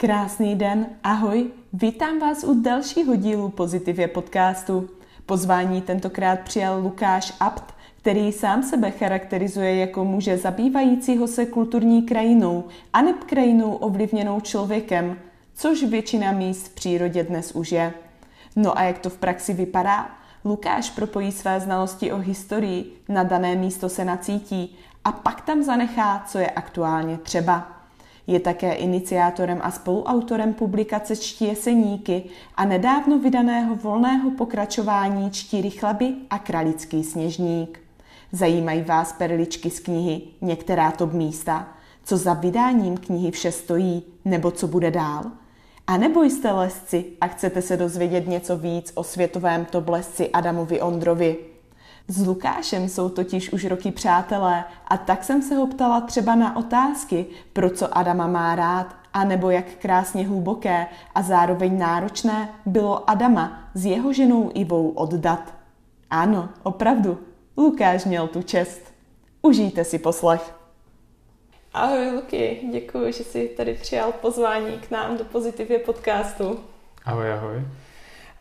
Krásný den, ahoj, vítám vás u dalšího dílu Pozitivě podcastu. Pozvání tentokrát přijal Lukáš Apt, který sám sebe charakterizuje jako muže zabývajícího se kulturní krajinou a neb krajinou ovlivněnou člověkem, což většina míst v přírodě dnes už je. No a jak to v praxi vypadá? Lukáš propojí své znalosti o historii, na dané místo se nacítí a pak tam zanechá, co je aktuálně třeba. Je také iniciátorem a spoluautorem publikace Čtí jeseníky a nedávno vydaného volného pokračování Čtí rychlaby a Kralický sněžník. Zajímají vás perličky z knihy Některá top místa? Co za vydáním knihy vše stojí, nebo co bude dál? A nebo jste lesci a chcete se dozvědět něco víc o světovém top lesci Adamovi Ondrovi? S Lukášem jsou totiž už roky přátelé a tak jsem se ho ptala třeba na otázky, pro co Adama má rád, a nebo jak krásně hluboké a zároveň náročné bylo Adama s jeho ženou Ivou oddat. Ano, opravdu, Lukáš měl tu čest. Užijte si poslech. Ahoj Luky, děkuji, že jsi tady přijal pozvání k nám do Pozitivě podcastu. Ahoj, ahoj.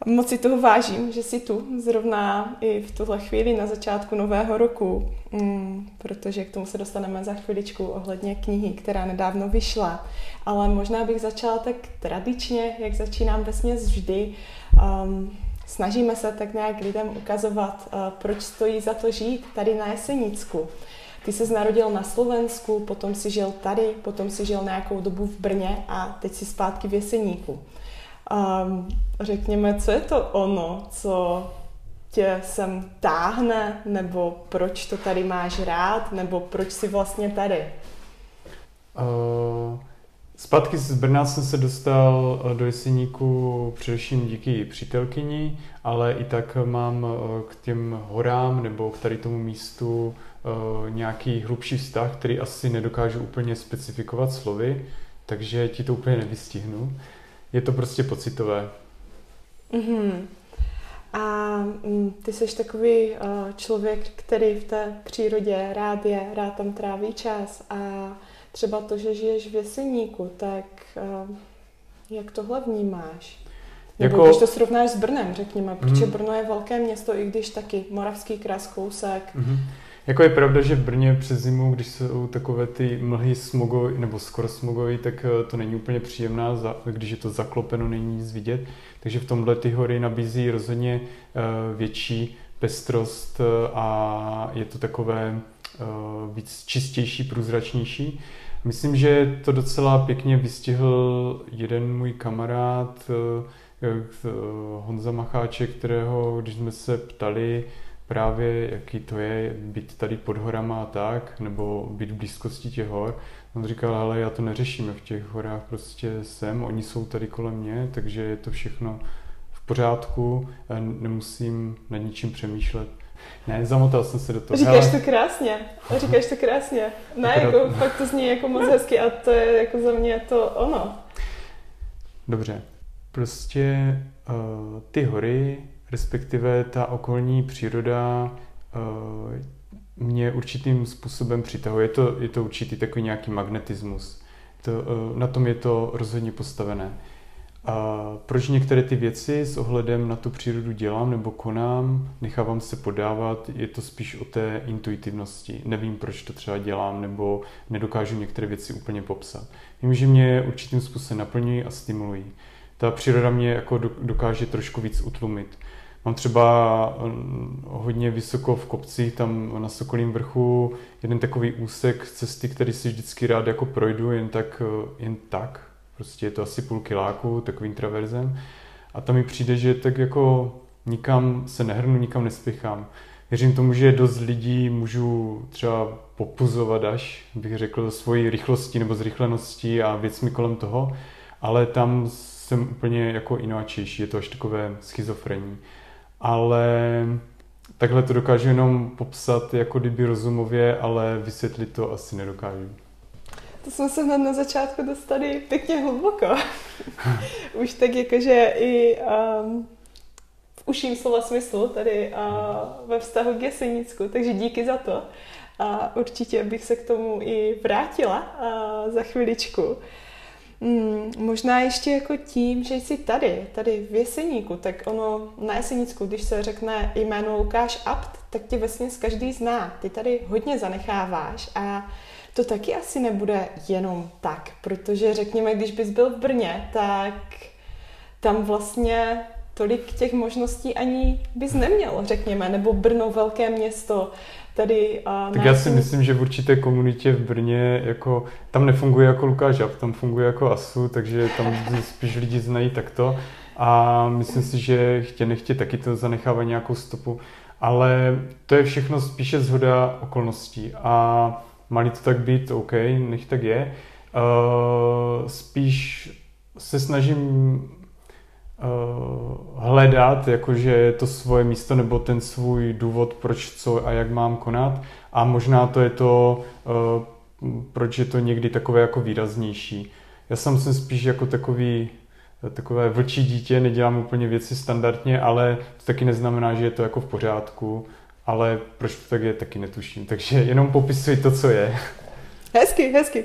Moc si toho vážím, že jsi tu zrovna i v tuhle chvíli na začátku nového roku, mm, protože k tomu se dostaneme za chviličku ohledně knihy, která nedávno vyšla. Ale možná bych začala tak tradičně, jak začínám vesměs vždy. Um, snažíme se tak nějak lidem ukazovat, uh, proč stojí za to žít tady na Jesenicku. Ty jsi narodil na Slovensku, potom si žil tady, potom si žil nějakou dobu v Brně a teď si zpátky v Jeseníku. Um, řekněme, co je to ono, co tě sem táhne, nebo proč to tady máš rád, nebo proč jsi vlastně tady? Uh, zpátky z Brna jsem se dostal do Jeseníku především díky přítelkyni, ale i tak mám k těm horám nebo k tady tomu místu nějaký hlubší vztah, který asi nedokážu úplně specifikovat slovy, takže ti to úplně nevystihnu je to prostě pocitové. Mm-hmm. A mm, ty jsi takový uh, člověk, který v té přírodě rád je, rád tam tráví čas a třeba to, že žiješ v Jeseníku, tak uh, jak tohle vnímáš? Nebo jako... když to srovnáš s Brnem, řekněme, protože mm. Brno je velké město, i když taky Moravský krás, kousek. Mm-hmm. Jako je pravda, že v Brně přes zimu, když jsou takové ty mlhy smogový, nebo skoro smogový, tak eh, to není úplně příjemná, když je to zaklopeno, není nic vidět. Takže v tomhle ty hory nabízí rozhodně eh, větší pestrost eh, a je to takové víc čistější, průzračnější. Myslím, že to docela pěkně vystihl jeden můj kamarád, Honza Macháček, kterého, když jsme se ptali, právě, jaký to je být tady pod horama a tak, nebo být v blízkosti těch hor. On říkal, ale já to neřeším, v těch horách prostě jsem, oni jsou tady kolem mě, takže je to všechno v pořádku, nemusím nad ničím přemýšlet. Ne, zamotal jsem se do toho. Říkáš Hele. to krásně, říkáš to krásně. Ne, jako fakt to zní jako moc hezky a to je jako za mě to ono. Dobře, prostě uh, ty hory respektive ta okolní příroda eh, mě určitým způsobem přitahuje. Je to, je to určitý takový nějaký magnetismus. To, eh, na tom je to rozhodně postavené. A proč některé ty věci s ohledem na tu přírodu dělám nebo konám, nechávám se podávat, je to spíš o té intuitivnosti. Nevím, proč to třeba dělám, nebo nedokážu některé věci úplně popsat. Vím, že mě určitým způsobem naplňují a stimulují. Ta příroda mě jako dokáže trošku víc utlumit. Mám třeba mm, hodně vysoko v kopcích, tam na Sokolím vrchu, jeden takový úsek cesty, který si vždycky rád jako projdu, jen tak, eh, jen tak. Prostě je to asi půl kiláku, takovým traverzem. A tam mi přijde, že tak jako nikam se nehrnu, nikam nespěchám. Věřím tomu, že dost lidí můžu třeba popuzovat až, bych řekl, svojí rychlostí nebo zrychleností a věcmi kolem toho, ale tam jsem úplně jako inovačejší, je to až takové schizofrení ale takhle to dokážu jenom popsat jako kdyby rozumově, ale vysvětlit to asi nedokážu. To jsme se hned na začátku dostali pěkně hluboko. Už tak jakože i um, v uším slova smyslu tady uh, ve vztahu k Jesenicku, takže díky za to. A určitě bych se k tomu i vrátila uh, za chviličku. Mm, možná ještě jako tím, že jsi tady, tady v Jeseníku, tak ono na Jesenicku, když se řekne jméno Lukáš Apt, tak tě vlastně každý zná. Ty tady hodně zanecháváš a to taky asi nebude jenom tak, protože řekněme, když bys byl v Brně, tak tam vlastně tolik těch možností ani bys neměl, řekněme, nebo Brno, velké město, tady a Tak já si myslím, že v určité komunitě v Brně jako, tam nefunguje jako Lukáš Žab, tam funguje jako ASU, takže tam spíš lidi znají takto. A myslím si, že chtě nechtě taky to zanechává nějakou stopu, ale to je všechno spíše zhoda okolností. A má to tak být, OK, nech tak je. Uh, spíš se snažím uh, hledat jakože to svoje místo nebo ten svůj důvod, proč co a jak mám konat a možná to je to, uh, proč je to někdy takové jako výraznější. Já sám jsem spíš jako takový takové vlčí dítě, nedělám úplně věci standardně, ale to taky neznamená, že je to jako v pořádku, ale proč to tak je, taky netuším. Takže jenom popisuji to, co je. Hezky, hezky.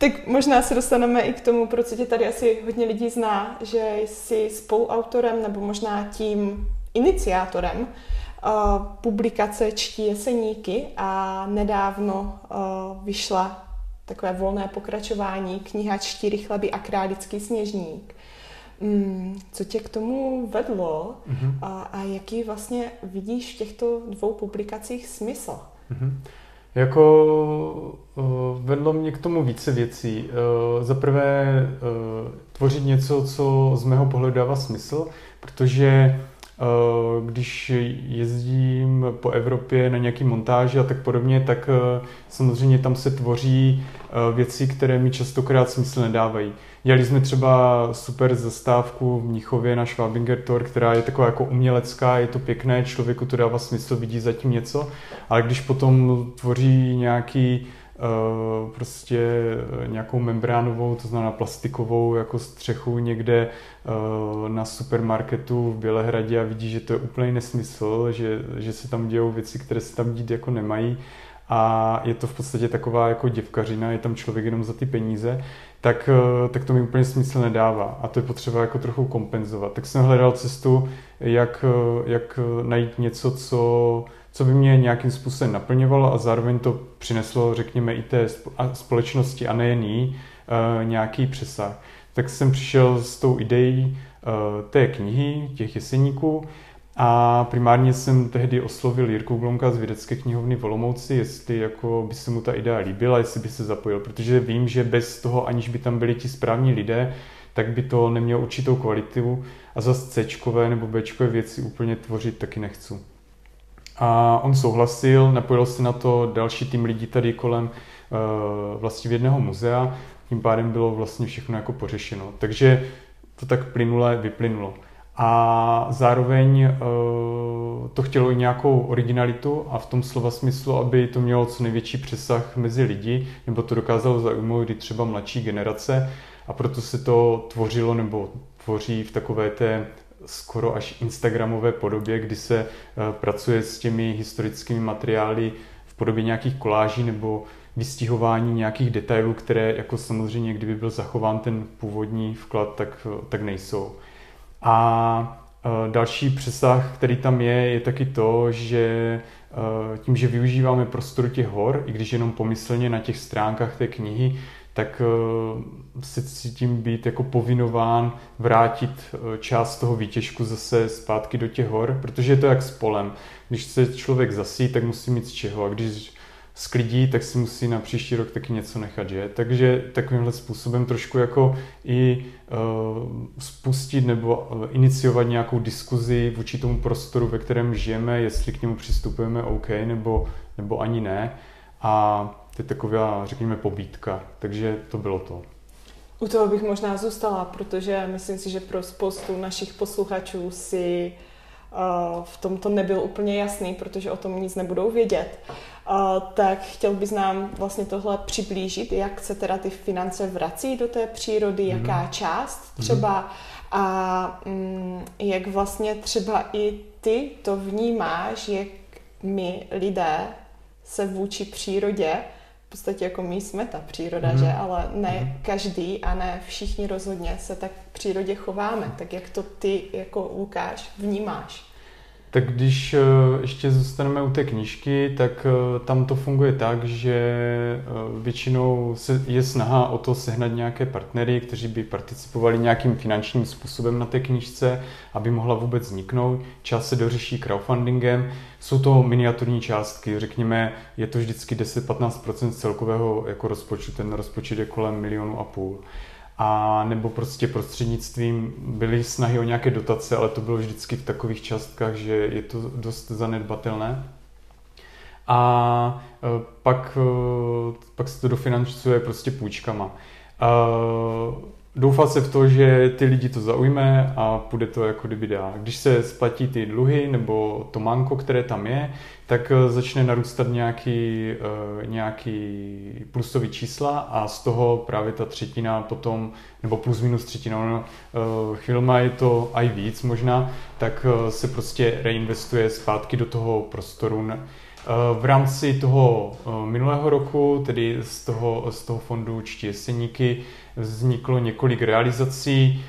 Tak možná se dostaneme i k tomu, proč tě tady asi hodně lidí zná, že jsi spoluautorem nebo možná tím iniciátorem uh, publikace Čtí jeseníky a nedávno uh, vyšla takové volné pokračování kniha Čtyři chleby a králický sněžník. Mm, co tě k tomu vedlo mm-hmm. a, a jaký vlastně vidíš v těchto dvou publikacích smysl? Mm-hmm. Jako uh, vedlo mě k tomu více věcí. Uh, Za prvé uh, tvořit něco, co z mého pohledu dává smysl, protože když jezdím po Evropě na nějaký montáži a tak podobně, tak samozřejmě tam se tvoří věci, které mi častokrát smysl nedávají. Dělali jsme třeba super zastávku v Mnichově na Schwabinger Tor, která je taková jako umělecká, je to pěkné, člověku to dává smysl, vidí zatím něco, ale když potom tvoří nějaký Uh, prostě eh, nějakou membránovou, to znamená plastikovou jako střechu někde uh, na supermarketu v Bělehradě a vidí, že to je úplný nesmysl, že, že se tam dějou věci, které se tam dít jako nemají. A je to v podstatě taková jako děvkařina, je tam člověk jenom za ty peníze, tak, eh, tak to mi úplně smysl nedává a to je potřeba jako trochu kompenzovat. Tak jsem hledal cestu, jak, eh, jak najít něco, co, co by mě nějakým způsobem naplňovalo a zároveň to přineslo, řekněme, i té společnosti a nejen jí eh, nějaký přesah. Tak jsem přišel s tou ideí té knihy, těch jeseníků, a primárně jsem tehdy oslovil Jirku Glonka z vědecké knihovny v Olomouci, jestli jako by se mu ta idea líbila, jestli by se zapojil, protože vím, že bez toho, aniž by tam byli ti správní lidé, tak by to nemělo určitou kvalitu a zase C nebo B věci úplně tvořit taky nechci. A on souhlasil, napojil se na to další tým lidí tady kolem uh, vlastně jedného muzea, tím pádem bylo vlastně všechno jako pořešeno. Takže to tak plynule vyplynulo a zároveň uh, to chtělo i nějakou originalitu a v tom slova smyslu, aby to mělo co největší přesah mezi lidi, nebo to dokázalo zaujmout i třeba mladší generace a proto se to tvořilo nebo tvoří v takové té skoro až instagramové podobě, kdy se uh, pracuje s těmi historickými materiály v podobě nějakých koláží nebo vystihování nějakých detailů, které jako samozřejmě, kdyby byl zachován ten původní vklad, tak, tak nejsou. A e, další přesah, který tam je, je taky to, že e, tím, že využíváme prostoru těch hor, i když jenom pomyslně na těch stránkách té knihy, tak e, se cítím být jako povinován vrátit část toho výtěžku zase zpátky do těch hor, protože je to jak s polem. Když se člověk zasí, tak musí mít z čeho. A když sklidí, tak si musí na příští rok taky něco nechat, že? Takže takovýmhle způsobem trošku jako i uh, spustit nebo uh, iniciovat nějakou diskuzi vůči tomu prostoru, ve kterém žijeme, jestli k němu přistupujeme OK nebo, nebo ani ne. A to je taková, řekněme, pobítka. Takže to bylo to. U toho bych možná zůstala, protože myslím si, že pro spoustu našich posluchačů si uh, v tomto nebyl úplně jasný, protože o tom nic nebudou vědět tak chtěl bys nám vlastně tohle přiblížit, jak se teda ty finance vrací do té přírody, mm. jaká část mhm. třeba a mm, jak vlastně třeba i ty to vnímáš, jak my lidé se vůči přírodě podstatě jako my jsme ta příroda, mm. že? Ale ne mm. každý a ne všichni rozhodně se tak v přírodě chováme. Tak jak to ty jako Lukáš vnímáš? Tak když eh, ještě zůstaneme u té knížky, tak eh, tam to funguje tak, že eh, většinou je snaha o to sehnat nějaké partnery, kteří by participovali nějakým finančním způsobem na té knížce, aby mohla vůbec vzniknout. Část se dořeší crowdfundingem. Jsou to miniaturní částky, řekněme, je to vždycky 10-15% celkového jako rozpočtu, ten rozpočet je kolem milionu a půl a nebo prostě prostřednictvím byly snahy o nějaké dotace, ale to bylo vždycky v takových částkách, že je to dost zanedbatelné. A e, pak, e, pak se to dofinancuje prostě půjčkama. Doufal se v to, že ty lidi to zaujme a půjde to jako kdyby dál. Když se splatí ty dluhy nebo to manko, které tam je, tak eh, začne narůstat nějaký, uh, nějaký plusový čísla a z toho právě ta třetina potom, nebo plus minus třetina, no, chvilma je to i víc možná, tak se prostě reinvestuje zpátky do toho prostoru. V rámci toho minulého roku, tedy z toho, z toho fondu Čtí jeseníky, vzniklo několik realizací.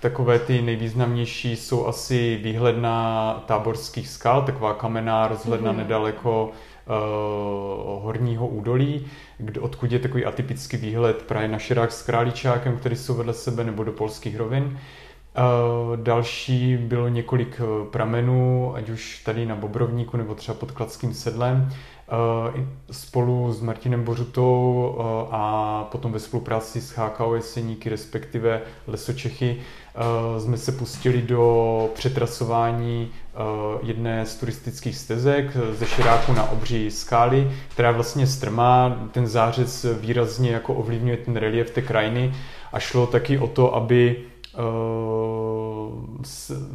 Takové ty nejvýznamnější jsou asi výhledna táborských skal, taková kamenná rozhledna mm. nedaleko uh, horního údolí, kde, odkud je takový atypický výhled právě na Širák s Králíčákem, který jsou vedle sebe, nebo do polských rovin. Uh, další bylo několik pramenů, ať už tady na Bobrovníku nebo třeba pod Kladským sedlem. Uh, spolu s Martinem Bořutou uh, a potom ve spolupráci s HKO Jeseníky, respektive Lesočechy, Eh, jsme se pustili do přetrasování eh, jedné z turistických stezek ze Širáku na obří skály, která vlastně strmá, ten zářez výrazně jako ovlivňuje ten relief té krajiny a šlo taky o to, aby eh,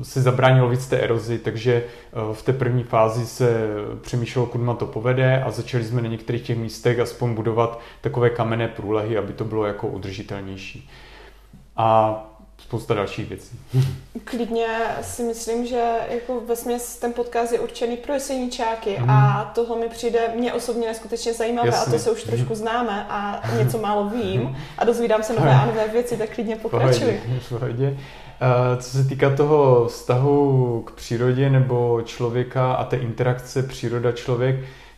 se zabránilo víc té erozi, takže v té první fázi se přemýšlelo, kudy to povede a začali jsme na některých těch místech aspoň budovat takové kamenné průlehy, aby to bylo jako udržitelnější. A spousta dalších věcí. Klidně si myslím, že jako vesměs ten podcast je určený pro jeseníčáky mm. a tohle mi přijde mě osobně neskutečně zajímavé Jasně. a to se už trošku známe a něco málo vím a dozvídám se nové a nové věci, tak klidně pokračuj. V pohodě. Uh, co se týká toho vztahu k přírodě nebo člověka a té interakce příroda-člověk,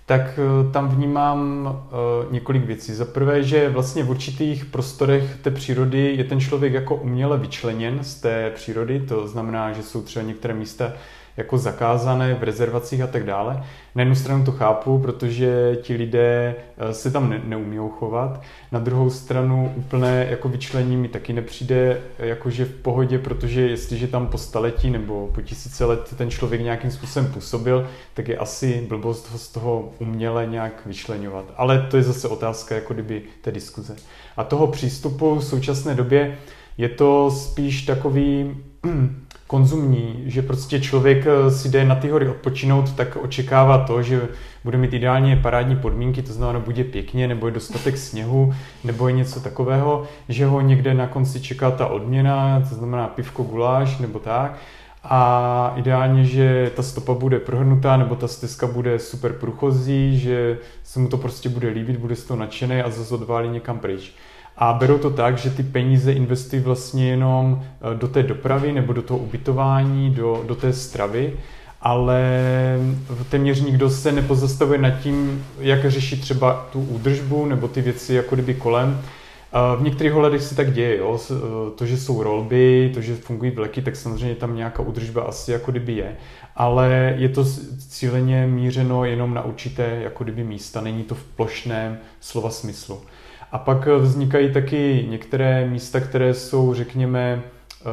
tak eh, tam vnímám eh, několik věcí. Za prvé, že vlastně v určitých prostorech té přírody je ten člověk jako uměle vyčleněn z té přírody, to znamená, že jsou třeba některé místa, jako zakázané v rezervacích a tak dále. Na jednu stranu to chápu, protože ti lidé eh, se tam ne, neumí chovat. Na druhou stranu úplné jako vyčlení mi taky nepřijde jakože v pohodě, protože jestliže tam po staletí nebo po tisíce let ten člověk nějakým způsobem působil, tak je asi blbost ho z toho uměle nějak vyčlenovat. Ale to je zase otázka jako kdyby té diskuze. A toho přístupu v současné době je to spíš takový konzumní, že prostě člověk eh, si jde na ty hory odpočinout, tak očekává to, že bude mít ideálně parádní podmínky, to znamená, bude pěkně, nebo je dostatek sněhu, nebo je něco takového, že ho někde na konci čeká ta odměna, to znamená pivko, guláš, nebo tak. A ideálně, že ta stopa bude prohrnutá, nebo ta stezka bude super průchozí, že se mu to prostě bude líbit, bude z toho nadšený a zase odválí někam pryč a berou to tak, že ty peníze investují vlastně jenom eh, do té dopravy nebo do toho ubytování, do, do té stravy, ale téměř nikdo se nepozastavuje nad tím, jak řešit třeba tu údržbu nebo ty věci jako kdyby kolem. Eh, v některých ohledech se tak děje, jo? Eh, to, že jsou rolby, to, že fungují vleky, tak samozřejmě tam nějaká údržba asi jako kdyby je, ale je to cíleně mířeno jenom na určité jako kdyby místa, není to v plošném slova smyslu. A pak eh, vznikají taky některé místa, které jsou, řekněme, eh,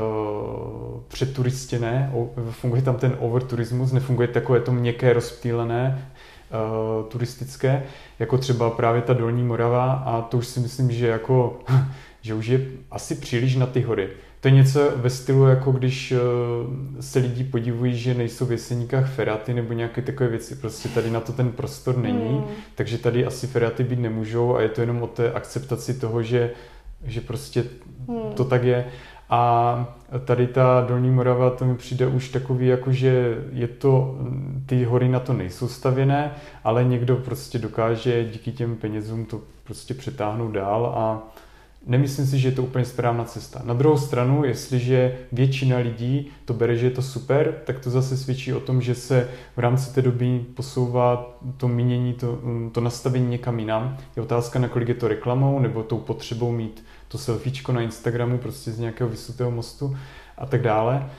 přeturistěné, funguje tam ten overturismus, nefunguje takové to měkké, rozptýlené, uh, turistické, jako třeba právě ta Dolní Morava a to už si myslím, že jako, že už je asi příliš na ty hory. To je něco ve stylu, jako když uh, se lidi podivují, že nejsou v Jeseníkách feraty nebo nějaké takové věci. Prostě tady na to ten prostor není, hmm. takže tady asi feraty být nemůžou a je to jenom o té akceptaci toho, že, že prostě hmm. to tak je. A tady ta Dolní Morava, to mi přijde už takový, jako že je to, ty hory na to nejsou stavěné, ale někdo prostě dokáže díky těm penězům to prostě přetáhnout dál a nemyslím si, že je to úplně správná cesta. Na druhou stranu, jestliže většina lidí to bere, že je to super, tak to zase svědčí o tom, že se v rámci té doby posouvá to mínění, to, to nastavení někam jinam. Je otázka, nakolik je to reklamou nebo tou potřebou mít to selfiečko na Instagramu prostě z nějakého vysutého mostu a tak dále.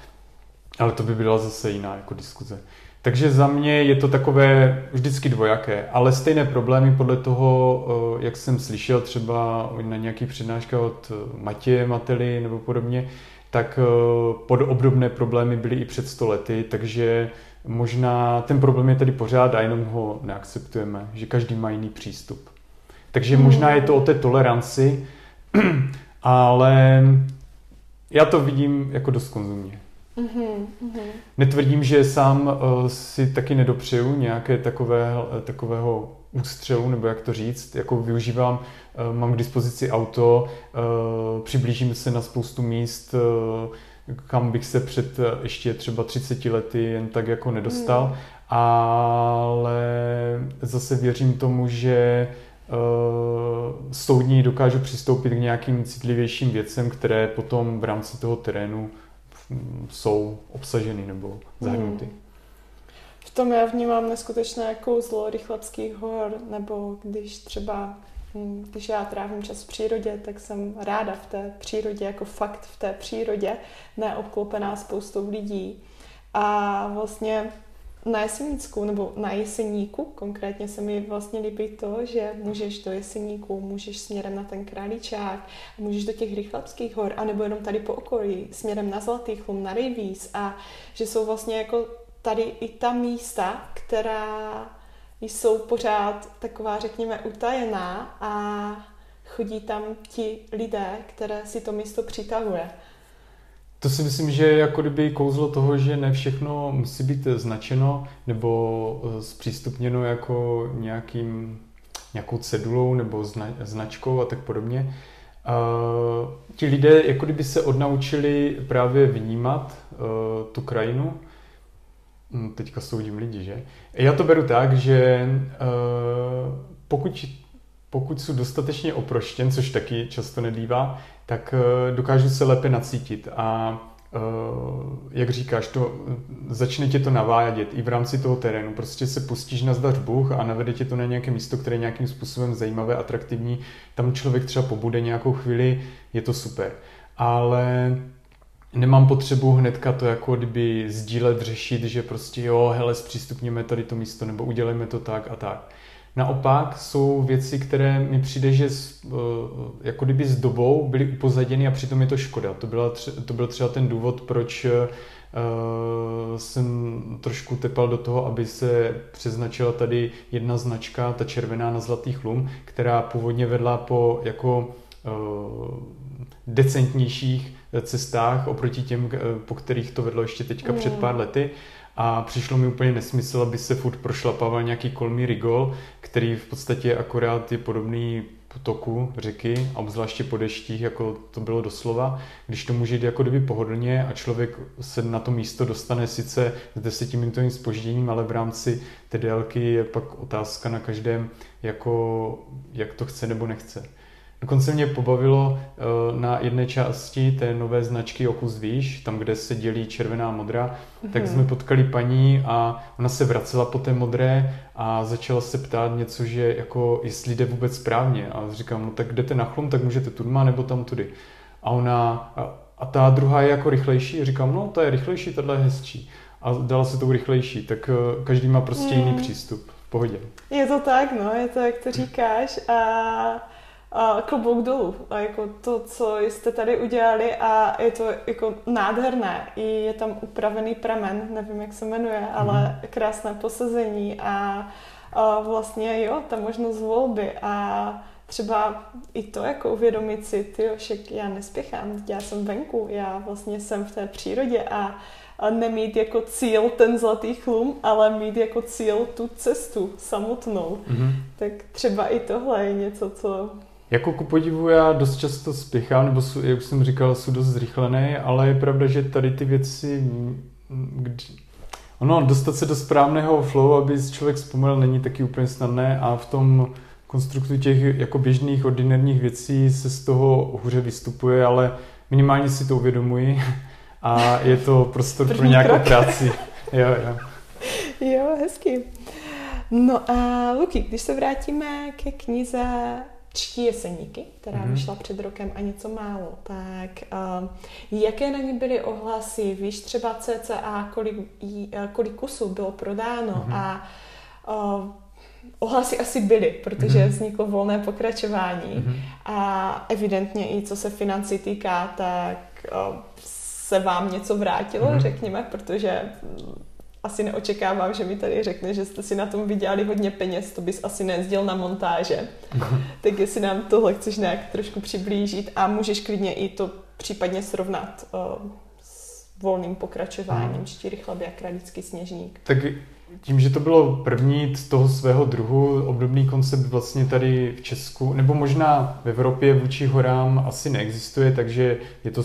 Ale to by byla zase jiná jako diskuze. Takže za mě je to takové vždycky dvojaké, ale stejné problémy podle toho, eh, jak jsem slyšel třeba na nějaký přednáška od Matěje Mately nebo podobně, tak eh, pod obdobné problémy byly i před 100 lety, takže možná ten problém je tady pořád a jenom ho neakceptujeme, že každý má jiný přístup. Takže možná je to o té toleranci, ale já to vidím jako dost konzumně. Mm-hmm, Netvrdím, že sám uh, si taky nedopřeju nějaké takové, uh, takového ústřelu, nebo jak to říct, jako využívám, uh, mám k dispozici auto, uh, přiblížím se na spoustu míst, uh, kam bych se před ještě třeba 30 lety jen tak jako nedostal, mm. ale zase věřím tomu, že uh, soudní dokážu přistoupit k nějakým citlivějším věcem, které potom v rámci toho terénu jsou obsaženy nebo zahrnuty. Hmm. V tom já vnímám neskutečné kouzlo rychlackých hor, nebo když třeba, hm, když já trávím čas v přírodě, tak jsem ráda v té přírodě, jako fakt v té přírodě, neobklopená spoustou lidí. A vlastně na Jesenícku nebo na Jeseníku konkrétně se mi vlastně líbí to, že můžeš do Jeseníku, můžeš směrem na ten Králíčák, můžeš do těch Rychlapských hor, anebo jenom tady po okolí, směrem na Zlatý chlum, na Rejvíz a že jsou vlastně jako tady i ta místa, která jsou pořád taková, řekněme, utajená a chodí tam ti lidé, které si to místo přitahuje. To si myslím, že je jako kdyby kouzlo toho, že ne všechno musí být značeno nebo eh, zpřístupněno jako nějakým, nějakou cedulou nebo zna, značkou a tak podobně. Uh, ti lidé jako kdyby se odnaučili právě vnímat uh, tu krajinu. Hm, teďka soudím lidi, že? Já to beru tak, že uh, pokud, pokud jsou dostatečně oproštěn, což taky často nebývá, tak eh, dokážu se lépe nacítit a eh, jak říkáš, to, začne tě to navádět i v rámci toho terénu. Prostě se pustíš na zdař Bůh a navede tě to na nějaké místo, které je nějakým způsobem zajímavé, atraktivní. Tam člověk třeba pobude nějakou chvíli, je to super. Ale nemám potřebu hnedka to jako kdyby sdílet, řešit, že prostě jo, hele, zpřístupněme tady to místo, nebo udělejme to tak a tak. Naopak jsou věci, které mi přijde, že s, eh, jako kdyby s dobou byly upozaděny a přitom je to škoda. To, byla, to byl třeba ten důvod, proč Uh, jsem trošku tepal do toho, aby se přeznačila tady jedna značka, ta červená na zlatý chlum, která původně vedla po jako uh, decentnějších cestách oproti těm, po kterých to vedlo ještě teďka mm. před pár lety a přišlo mi úplně nesmysl, aby se furt prošlapával nějaký kolmý rigol, který v podstatě akorát je podobný potoku řeky, a obzvláště po deštích, jako to bylo doslova, když to může jít jako kdyby pohodlně a člověk se na to místo dostane sice s desetiminutovým spožděním, ale v rámci té délky je pak otázka na každém, jako, jak to chce nebo nechce. Dokonce mě pobavilo eh, na jedné části té nové značky Okus Výš, tam, kde se dělí červená a modrá, mm-hmm. tak mhm. jsme potkali paní a ona se vracela po té modré a začala se ptát něco, že jako jestli jde vůbec správně. A říkám, no tak jdete na chlum, tak můžete tudma nebo tam tudy. A ona, a, a ta druhá je jako rychlejší. Říkám, no ta je rychlejší, tahle je hezčí. A dala se tou rychlejší, tak eh, každý má prostě mm. jiný přístup. V pohodě. Je to tak, no, je to, jak to říkáš. A a klobouk dolů. A jako to, co jste tady udělali a je to jako nádherné. I je tam upravený pramen, nevím, jak se jmenuje, ale mm-hmm. krásné posazení a, a vlastně jo, ta možnost volby a třeba i to jako uvědomit si, ty však já nespěchám, já jsem venku, já vlastně jsem v té přírodě a, a nemít jako cíl ten zlatý chlum, ale mít jako cíl tu cestu samotnou. Mm-hmm. Tak třeba i tohle je něco, co Jako ku podivu já dost často spěchám, nebo jsou, jak jsem říkal, jsou dost zrychlený, ale je pravda, že tady ty věci, kdy, ono, dostat se do správného flow, aby člověk vzpomněl, není taky úplně snadné a v tom konstruktu těch jako běžných, ordinárních věcí se z toho hůře vystupuje, ale minimálně si to uvědomuji a je to prostor První pro nějakou krok. práci. Jo, jo. Jo, hezky. No a Luky, když se vrátíme ke knize Čtí jeseníky, která mm-hmm. vyšla před rokem a něco málo, tak uh, jaké na ní byly ohlasy? Víš třeba cca, kolik, kolik kusů bylo prodáno mm-hmm. a uh, ohlasy asi byly, protože mm-hmm. vzniklo volné pokračování mm-hmm. a evidentně i co se financí týká, tak uh, se vám něco vrátilo, mm-hmm. řekněme, protože asi neočekávám, že mi tady řekne, že jste si na tom vydělali hodně peněz, to bys asi nezděl na montáže. tak jestli nám tohle chceš nějak trošku přiblížit a můžeš klidně i to případně srovnat uh, s volným pokračováním hmm. Čtyři chleby a kralický sněžník. Tak tím, že to bylo první z toho svého druhu, obdobný koncept vlastně tady v Česku, nebo možná v Evropě vůči horám asi neexistuje, takže je to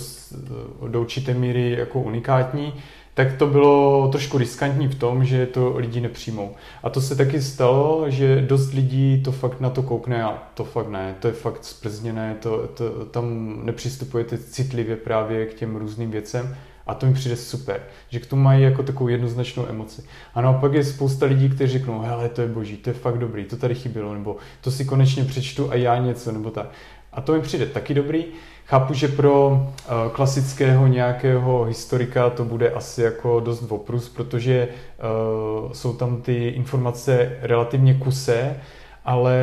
do určité míry jako unikátní tak to bylo trošku riskantní v tom, že to lidi nepřijmou. A to se taky stalo, že dost lidí to fakt na to koukne a to fakt ne, to je fakt sprzněné, to, to, tam nepřistupujete citlivě právě k těm různým věcem a to mi přijde super, že k tomu mají jako takovou jednoznačnou emoci. A naopak je spousta lidí, kteří řeknou, hele, to je boží, to je fakt dobrý, to tady chybělo, nebo to si konečně přečtu a já něco, nebo tak. A to mi přijde taky dobrý. Chápu, že pro uh, klasického nějakého historika to bude asi jako dost oprus, protože uh, jsou tam ty informace relativně kusé, ale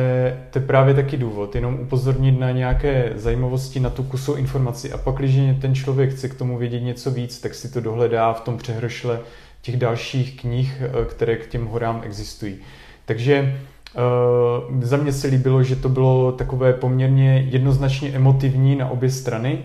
to je právě taky důvod, jenom upozornit na nějaké zajímavosti, na tu kusou informaci a pak, když ten člověk chce k tomu vědět něco víc, tak si to dohledá v tom přehrošle těch dalších knih, eh, které k těm horám existují. Takže Uh, za mě se líbilo, že to bylo takové poměrně jednoznačně emotivní na obě strany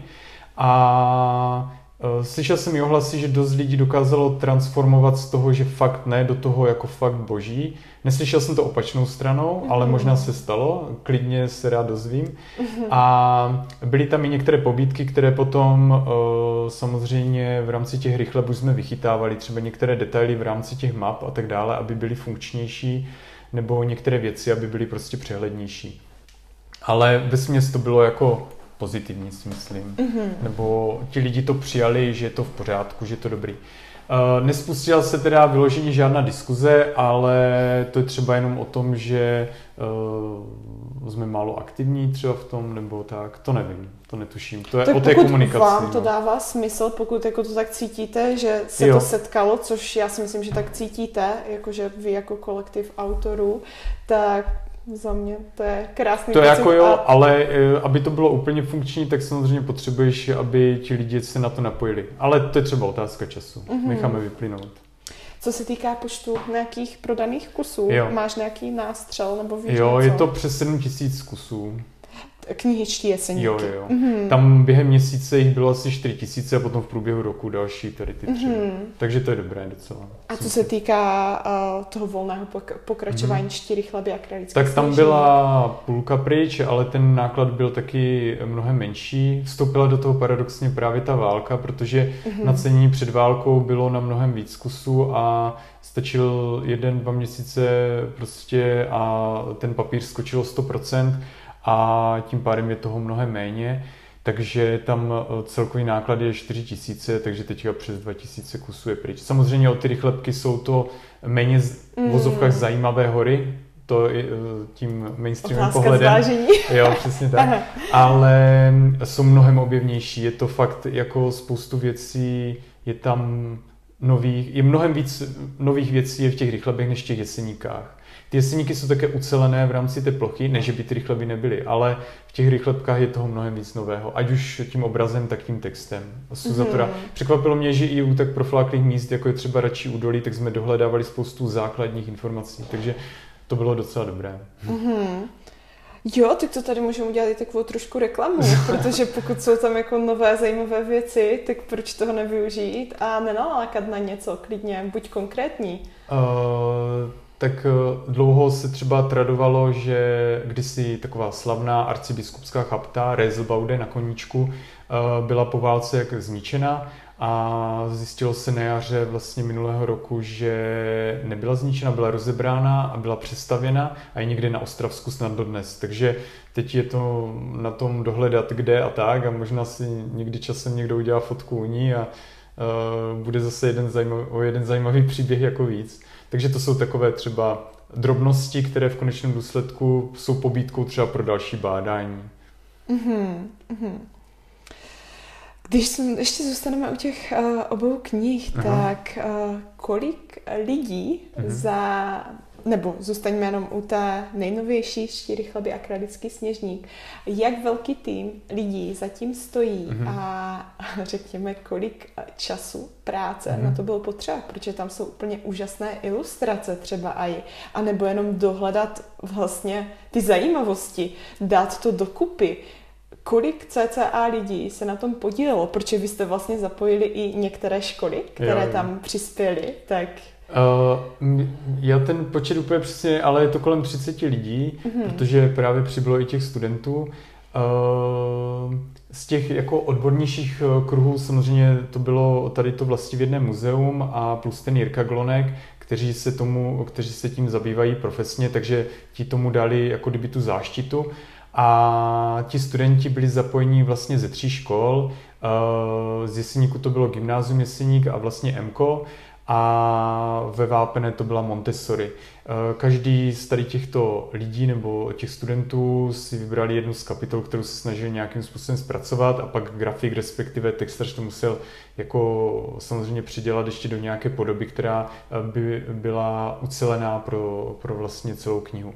a uh, slyšel jsem i ohlasy, že dost lidí dokázalo transformovat z toho, že fakt ne, do toho jako fakt boží. Neslyšel jsem to opačnou stranou, mm-hmm. ale možná se stalo, klidně se rád dozvím. Mm-hmm. A byly tam i některé pobídky, které potom uh, samozřejmě v rámci těch rychle jsme vychytávali, třeba některé detaily v rámci těch map a tak dále, aby byly funkčnější nebo některé věci, aby byly prostě přehlednější. Ale ve to bylo jako pozitivní, si myslím. Mm-hmm. Nebo ti lidi to přijali, že je to v pořádku, že je to dobrý. Uh, nespustila se teda vyloženě žádná diskuze, ale to je třeba jenom o tom, že uh, jsme málo aktivní třeba v tom, nebo tak, to nevím, to netuším. To je tak o té komunikaci. vám to no. dává smysl, pokud jako to tak cítíte, že se jo. to setkalo, což já si myslím, že tak cítíte, jakože vy jako kolektiv autorů, tak za mě. To je krásný To je jako jo, ale eh, aby to bylo úplně funkční, tak samozřejmě potřebuješ, aby ti lidi se na to napojili. Ale to je třeba otázka času. Mm-hmm. Necháme vyplynout. Co se týká počtu nějakých prodaných kusů, jo. máš nějaký nástřel nebo víš Jo, něco? je to přes 7 tisíc kusů knihičtí jeseníky. Jo, jo. Mm-hmm. Tam během měsíce jich bylo asi 4 tisíce a potom v průběhu roku další tady ty tři. Mm-hmm. Takže to je dobré docela. A co se týká uh, toho volného pok- pokračování mm-hmm. čtyři chleby a kralické Tak tam byla půlka pryč, ale ten náklad byl taky mnohem menší. Vstoupila do toho paradoxně právě ta válka, protože mm-hmm. na cení před válkou bylo na mnohem víc kusů a stačil jeden, dva měsíce prostě a ten papír skočil 100% a tím pádem je toho mnohem méně. Takže tam eh, celkový náklad je 4 tisíce, takže teďka přes 2 tisíce kusů je pryč. Samozřejmě o ty rychlepky jsou to méně v mm. vozovkách zajímavé hory, to je eh, tím mainstreamem Otázka pohledem. Zvážení. Jo, přesně tak. Ale jsou mnohem objevnější. Je to fakt jako spoustu věcí, je tam nových, je mnohem víc nových věcí je v těch rychlebech než v těch jeseníkách. Ty jeseníky jsou také ucelené v rámci té plochy, než by ty rychleby nebyly, ale v těch rychlebkách je toho mnohem víc nového, ať už tím obrazem, tak tím textem. Suzatora. Mm-hmm. Překvapilo mě, že i u tak profláklých míst, jako je třeba radši údolí, tak jsme dohledávali spoustu základních informací, takže to bylo docela dobré. Mm-hmm. Jo, tak to tady můžeme udělat i takovou trošku reklamu, protože pokud jsou tam jako nové zajímavé věci, tak proč toho nevyužít a nenalákat na něco klidně, buď konkrétní. Uh, tak eh, dlouho se třeba tradovalo, že kdysi taková slavná arcibiskupská chapta Rezelbaude na koníčku eh, byla po válce jak zničena a zjistilo se na jaře vlastně minulého roku, že nebyla zničena, byla rozebrána a byla přestavěna a je někde na Ostravsku snad dodnes. Takže teď je to na tom dohledat kde a tak a možná si někdy časem někdo udělá fotku u ní a uh, bude zase jeden zajímavý, o jeden zajímavý příběh jako víc. Takže to jsou takové třeba drobnosti, které v konečném důsledku jsou pobídkou třeba pro další bádání. Mm-hmm, mm-hmm. Když jsem, ještě zůstaneme u těch uh, obou knih, Aha. tak uh, kolik lidí uh-huh. za, nebo zůstaňme jenom u té nejnovější Štíry chleby a kralický sněžník, jak velký tým lidí zatím stojí uh-huh. a řekněme, kolik času, práce uh-huh. na to bylo potřeba, protože tam jsou úplně úžasné ilustrace třeba i, a nebo jenom dohledat vlastně ty zajímavosti, dát to dokupy, kolik cca lidí se na tom podílelo, protože vy jste vlastně zapojili i některé školy, které jo, jo. tam přispěly, tak... Uh, já ten počet úplně přesně, ale je to kolem 30 lidí, mm-hmm. protože právě přibylo i těch studentů. Uh, z těch jako odbornějších eh, kruhů samozřejmě to bylo tady to vlastivědné muzeum a plus ten Jirka Glonek, kteří se, tomu, kteří se tím zabývají profesně, takže ti tomu dali jako kdyby tu záštitu. A ti studenti byli zapojeni vlastně ze tří škol. Eh, z Jeseníku to bylo gymnázium Jeseník a vlastně MKO a ve Vápene to byla Montessori. Eh, každý z tady těchto lidí nebo těch studentů si vybrali jednu z kapitol, kterou se snažili nějakým způsobem zpracovat a pak grafik, respektive textař to musel jako samozřejmě přidělat ještě do nějaké podoby, která eh, by byla ucelená pro, pro vlastně celou knihu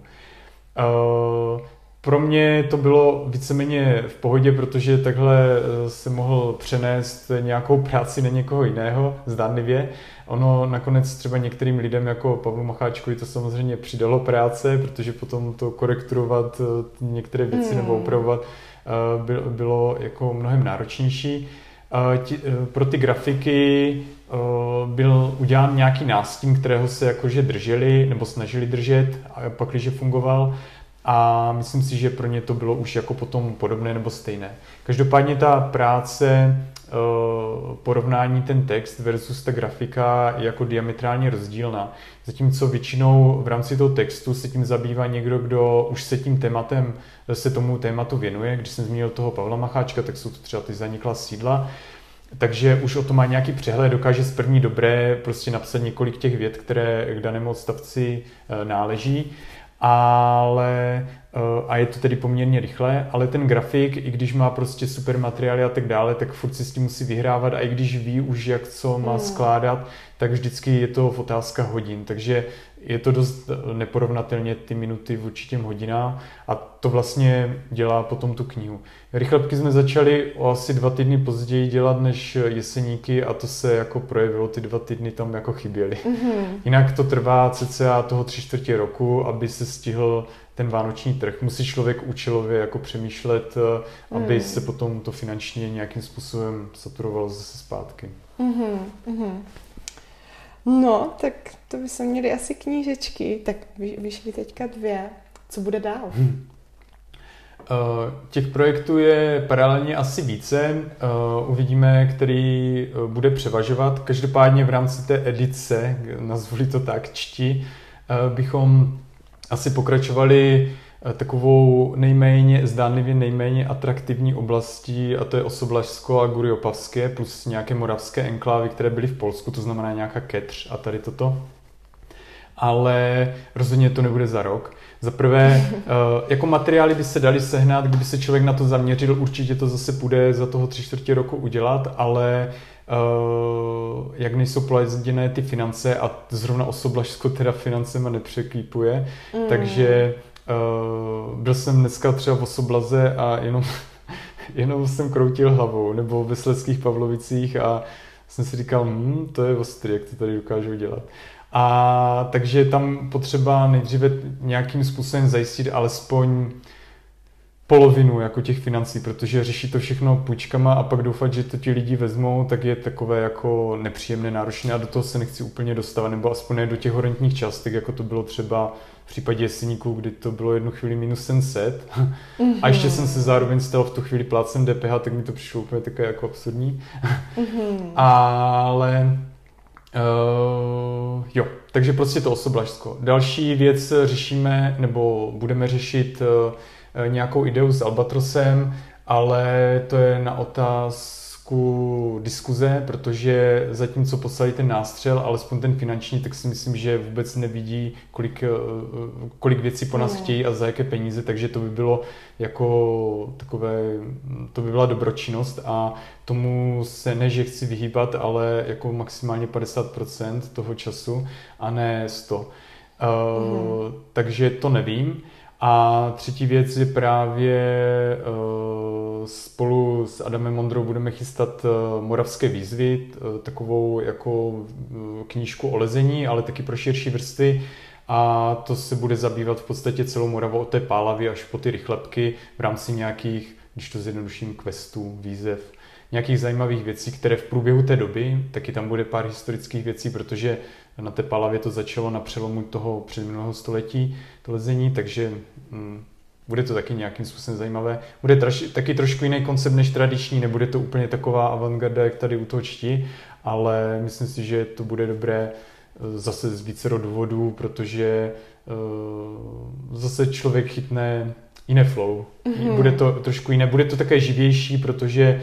pro mě to bylo víceméně v pohodě, protože takhle eh, se mohl přenést nějakou práci na někoho jiného, zdánlivě. Ono nakonec třeba některým lidem jako Pavlu Macháčkovi to samozřejmě přidalo práce, protože potom to korekturovat eh, některé věci mm. nebo hmm. upravovat eh, bylo jako mnohem náročnější. Pro ty grafiky byl udělán nějaký nástin, kterého se jakože drželi nebo snažili držet, a pak, když fungoval a myslím si, že pro ně to bylo už jako potom podobné nebo stejné. Každopádně ta práce, eh, porovnání ten text versus ta grafika je jako diametrálně rozdílná. Zatímco většinou v rámci toho textu se tím zabývá někdo, kdo už se tím tématem, se tomu tématu věnuje. Když jsem zmínil toho Pavla Macháčka, tak jsou to třeba ty zaniklá sídla. Takže už o tom má nějaký přehled, dokáže z první dobré prostě napsat několik těch věd, které k danému odstavci eh, náleží ale eh, a je to tedy poměrně rychle, ale ten grafik, i když má prostě super materiály a tak dále, tak furt si s tím musí vyhrávat a i když ví už, jak co má hmm. skládat, tak vždycky je to v otázka hodin, takže je to dost neporovnatelně ty minuty vůči těm hodinám a to vlastně dělá potom tu knihu. Rychlebky jsme začali o asi dva týdny později dělat než jeseníky a to se jako projevilo, ty dva týdny tam jako chyběly. Mm-hmm. Jinak to trvá cca toho tři čtvrtě roku, aby se stihl ten vánoční trh. Musí člověk účelově jako přemýšlet, aby mm. se potom to finančně nějakým způsobem saturovalo zase zpátky. Mm-hmm. No, tak to by se měly asi knížečky. Tak vyšly teďka dvě. Co bude dál? Hmm. Těch projektů je paralelně asi více. Uh, uvidíme, který uh, bude převažovat. Každopádně v rámci té edice, nazvu to tak, čti, bychom asi pokračovali Eh, takovou nejméně, zdánlivě nejméně atraktivní oblastí a to je Osoblažsko a Gury plus nějaké moravské enklávy, které byly v Polsku, to znamená nějaká Ketř a tady toto. Ale rozhodně to nebude za rok. Za prvé, eh, jako materiály by se dali sehnat, kdyby se člověk na to zaměřil, určitě to zase půjde za toho tři čtvrtě roku udělat, ale Uh, jak nejsou plazeděné ty finance a zrovna Osoblažsko teda financema nepřeklípuje, mm. takže Uh, byl jsem dneska třeba v Osoblaze a jenom, jenom jsem kroutil hlavou, nebo ve Sleckých Pavlovicích a jsem si říkal, hm, to je ostrý, jak to tady dokážu dělat. A takže tam potřeba nejdříve nějakým způsobem zajistit alespoň polovinu jako těch financí, protože řeší to všechno půjčkama a pak doufat, že to ti lidi vezmou, tak je takové jako nepříjemné, náročné a do toho se nechci úplně dostávat, nebo aspoň ne do těch horentních částek, jako to bylo třeba v případě jeseníků, kdy to bylo jednu chvíli minus 700 mm-hmm. a ještě jsem se zároveň stal v tu chvíli plácem DPH, tak mi to přišlo úplně také jako absurdní. mm-hmm. Ale Uh, jo, takže prostě to osoblažsko. Další věc řešíme, nebo budeme řešit uh, nějakou ideu s Albatrosem, ale to je na otázku diskuze, protože zatímco poslali ten nástřel, alespoň ten finanční, tak si myslím, že vůbec nevidí, kolik, eh, kolik věcí po nás chtějí a za jaké peníze, takže to by bylo jako takové, to by byla dobročinnost a tomu se ne, že chci vyhýbat, ale jako maximálně 50% toho času a ne 100. Uh, mm. Takže to nevím. A třetí věc je právě uh, spolu s Adamem Mondrou budeme chystat uh, moravské výzvy, uh, takovou jako knížku o lezení, ale taky pro širší vrstvy. A to se bude zabývat v podstatě celou Moravou od té pálavy až po ty rychlepky v rámci nějakých, když to zjednoduším, questů, výzev, nějakých zajímavých věcí, které v průběhu té doby, taky tam bude pár historických věcí, protože na té palavě to začalo na přelomu toho předminulého století, to lezení, takže hm, bude to taky nějakým způsobem zajímavé. Bude traž, taky trošku jiný koncept než tradiční, nebude to úplně taková avantgarda, jak tady u toho čti, ale myslím si, že to bude dobré eh, zase z vícero důvodů, protože uh, zase člověk chytne jiné flow. Mm-hmm. Bude to trošku jiné, bude to také živější, protože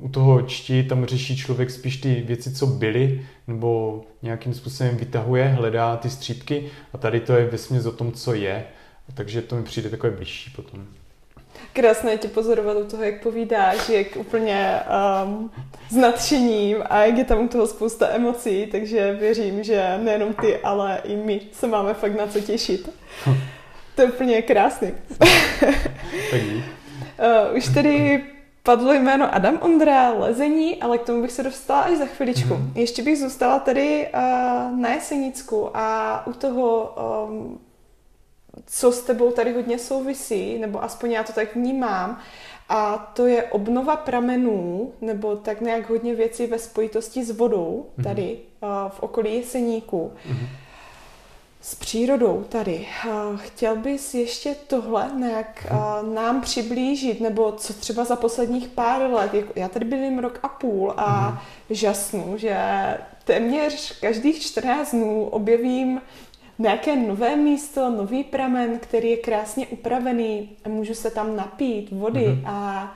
u toho čti tam řeší člověk spíš ty věci, co byly, nebo nějakým způsobem vytahuje, hledá ty střípky a tady to je vesměs o tom, co je. Takže to mi přijde takové blížší potom. Krásné tě pozorovat u toho, jak povídáš, jak úplně um, s nadšením a jak je tam u toho spousta emocí, takže věřím, že nejenom ty, ale i my se máme fakt na co těšit. To je úplně krásný. tak uh, už tady padlo jméno Adam Ondra, lezení, ale k tomu bych se dostala až za chviličku. Mm-hmm. Ještě bych zůstala tady uh, na Jesenicku a u toho, um, co s tebou tady hodně souvisí, nebo aspoň já to tak vnímám, a to je obnova pramenů, nebo tak nějak hodně věcí ve spojitosti s vodou mm-hmm. tady uh, v okolí Jeseníku. Mm-hmm s přírodou tady. Chtěl bys ještě tohle nějak nám přiblížit, nebo co třeba za posledních pár let? Já tady bylím rok a půl a mm. žasnu, že téměř každých 14 dnů objevím nějaké nové místo, nový pramen, který je krásně upravený a můžu se tam napít vody mm. a,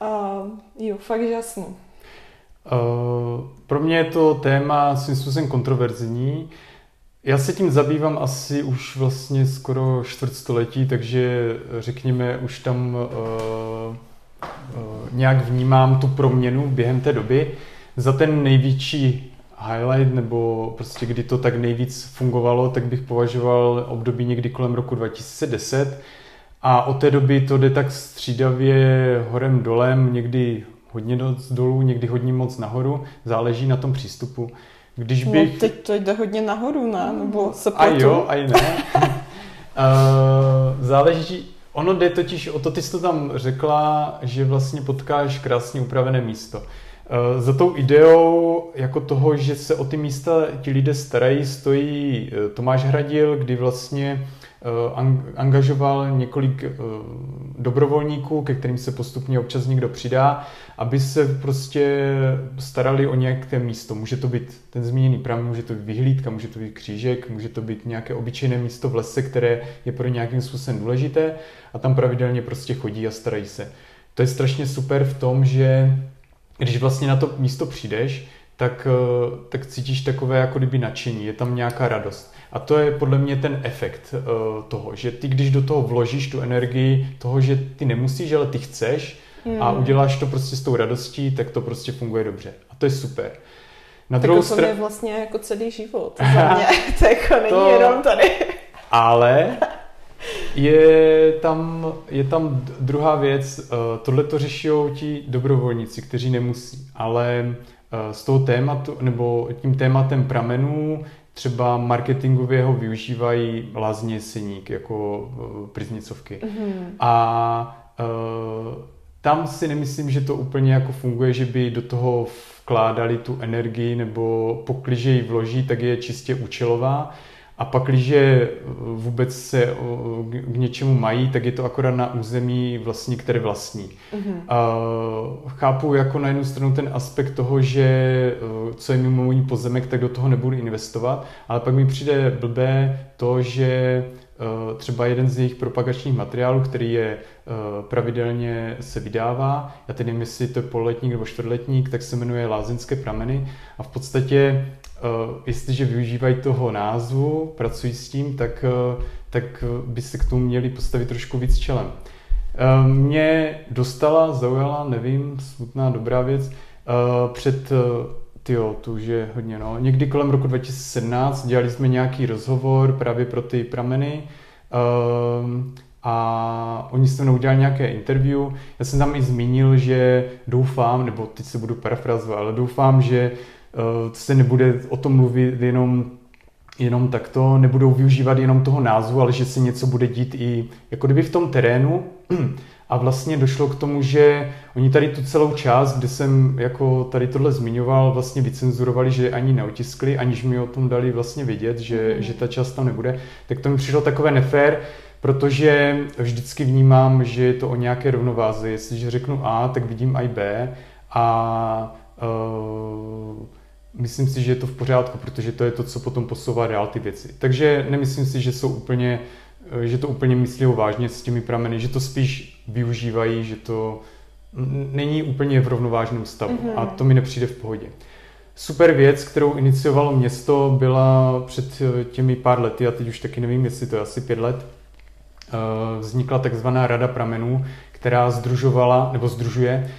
a jo, fakt žasnu. Uh, pro mě je to téma svým způsobem kontroverzní. Já se tím zabývám asi už vlastně skoro čtvrtstoletí, takže řekněme, už tam uh, uh, nějak vnímám tu proměnu během té doby. Za ten největší highlight, nebo prostě kdy to tak nejvíc fungovalo, tak bych považoval období někdy kolem roku 2010. A od té doby to jde tak střídavě horem dolem, někdy hodně dolů, někdy hodně moc nahoru, záleží na tom přístupu. Když no, bych... No, teď to jde hodně nahoru, ne? Nebo se A jo, a ne. uh, záleží, ono jde totiž o to, ty jsi to tam řekla, že vlastně potkáš krásně upravené místo. Uh, za tou ideou jako toho, že se o ty místa ti lidé starají, stojí uh, Tomáš Hradil, kdy vlastně angažoval několik uh, dobrovolníků, ke kterým se postupně občas někdo přidá aby se prostě starali o nějaké místo. Může to být ten zmíněný pramen, může to být vyhlídka, může to být křížek, může to být nějaké obyčejné místo v lese, které je pro nějakým způsobem důležité a tam pravidelně prostě chodí a starají se. To je strašně super v tom, že když vlastně na to místo přijdeš, tak, eh, tak cítíš takové jako kdyby nadšení, je tam nějaká radost. A to je podle mě ten efekt uh, toho, že ty když do toho vložíš tu energii toho, že ty nemusíš, ale ty chceš, hmm. a uděláš to prostě s tou radostí, tak to prostě funguje dobře. A to je super. Na tak druhou stranu... je vlastně jako celý život za mě. to jako není to... jenom tady. Ale je tam, je tam druhá věc. Eh, tohle to řeší ti dobrovolníci, kteří nemusí, ale eh, z toho tématu, nebo tím tématem pramenů třeba marketingově ho využívají lázně Jeseník jako priznicovky. Mm-hmm. A uh, tam si nemyslím, že to úplně jako funguje, že by do toho vkládali tu energii, nebo pokliže ji vloží, tak je čistě účelová. A pak, když vůbec se k něčemu mají, tak je to akorát na území vlastní, které vlastní. Mm-hmm. A chápu jako na jednu stranu ten aspekt toho, že co je mimo můj pozemek, tak do toho nebudu investovat, ale pak mi přijde blbé to, že třeba jeden z jejich propagačních materiálů, který je pravidelně se vydává, já tedy nevím, jestli to je pololetník nebo čtvrtletník, tak se jmenuje Lázeňské prameny a v podstatě jestliže využívají toho názvu, pracují s tím, tak, eh, tak by se k tomu měli postavit trošku víc čelem. Eh, mě dostala, zaujala, nevím, smutná, dobrá věc, před tyjo, tu už je hodně, no. Někdy kolem roku 2017 dělali jsme nějaký rozhovor právě pro ty prameny a oni se mnou udělali nějaké interview. Já jsem tam i zmínil, že doufám, nebo teď se budu parafrazovat, ale doufám, že Eh, se nebude o tom mluvit jenom jenom takto, nebudou využívat jenom toho názvu, ale že se něco bude dít i jako kdyby v tom terénu. A vlastně došlo k tomu, že oni tady tu celou část, kde jsem jako tady tohle zmiňoval, vlastně vycenzurovali, že ani neotiskli, aniž mi o tom dali vlastně vědět, že, mm. že ta část tam nebude. Tak to mi přišlo takové nefér, protože vždycky vnímám, že je to o nějaké rovnováze. Jestliže řeknu A, tak vidím i B a uh, myslím si, že je to v pořádku, protože to je to, co potom posouvá dál ty věci. Takže nemyslím si, že jsou úplně, že to úplně myslí vážně s těmi prameny, že to spíš využívají, že to není úplně v rovnovážném stavu mm-hmm. a to mi nepřijde v pohodě. Super věc, kterou iniciovalo město, byla před těmi pár lety, a teď už taky nevím, jestli to je asi pět let, eh, vznikla takzvaná Rada pramenů, která združovala, nebo združuje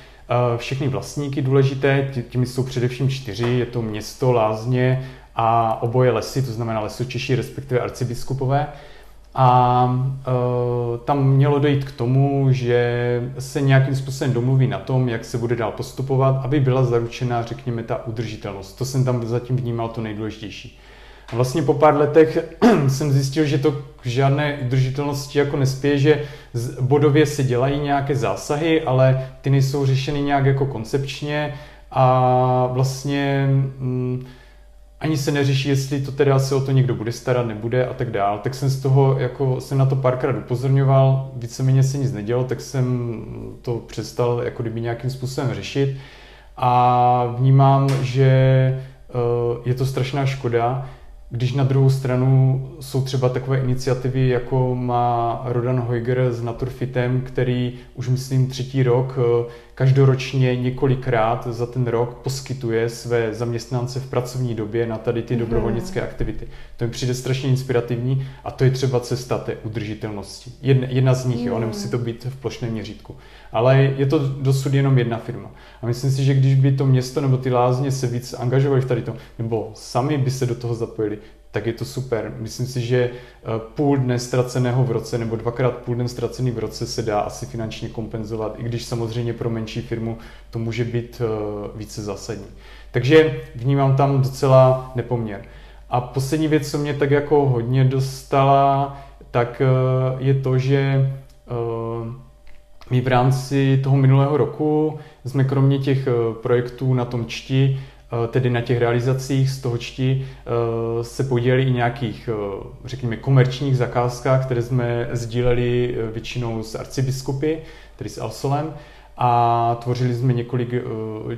všechny vlastníky důležité, těmi jsou především čtyři, je to město, lázně a oboje lesy, to znamená lesočeši, respektive arcibiskupové. A e, tam mělo dojít k tomu, že se nějakým způsobem domluví na tom, jak se bude dál postupovat, aby byla zaručena, řekněme, ta udržitelnost. To jsem tam zatím vnímal to nejdůležitější. A vlastně po pár letech jsem zjistil, že to k žádné udržitelnosti jako nespěje, že bodově se dělají nějaké zásahy, ale ty nejsou řešeny nějak jako koncepčně a vlastně mm, ani se neřeší, jestli to teda se o to někdo bude starat, nebude a tak dál. Tak jsem z toho, jako jsem na to párkrát upozorňoval, víceméně se nic nedělo, tak jsem to přestal jako kdyby nějakým způsobem řešit a vnímám, že eh, je to strašná škoda, když na druhou stranu jsou třeba takové iniciativy, jako má Rodan Heuger s Naturfitem, který už myslím třetí rok eh, každoročně několikrát za ten rok poskytuje své zaměstnance v pracovní době na tady ty mm dobrovolnické aktivity. To mi přijde strašně inspirativní a to je třeba cesta té udržitelnosti. Jedna, jedna z nich, mm. jo, nemusí to být v plošném měřítku. Ale je to dosud jenom jedna firma. A myslím si, že když by to město nebo ty lázně se víc angažovali v tady tom, nebo sami by se do toho zapojili, tak je to super. Myslím si, že eh, půl dne ztraceného v roce nebo dvakrát půl den ztracený v roce se dá asi finančně kompenzovat, i když samozřejmě pro menší firmu to může být eh, více zásadní. Takže vnímám tam docela nepoměr. A poslední věc, co mě tak jako hodně dostala, tak eh, je to, že my v rámci toho minulého roku jsme kromě těch projektů na tom čti tedy na těch realizacích z toho čti eh, se podělili i nějakých, eh, řekněme, komerčních zakázkách, které jsme sdíleli většinou s arcibiskupy, tedy s Alsolem. A tvořili jsme několik,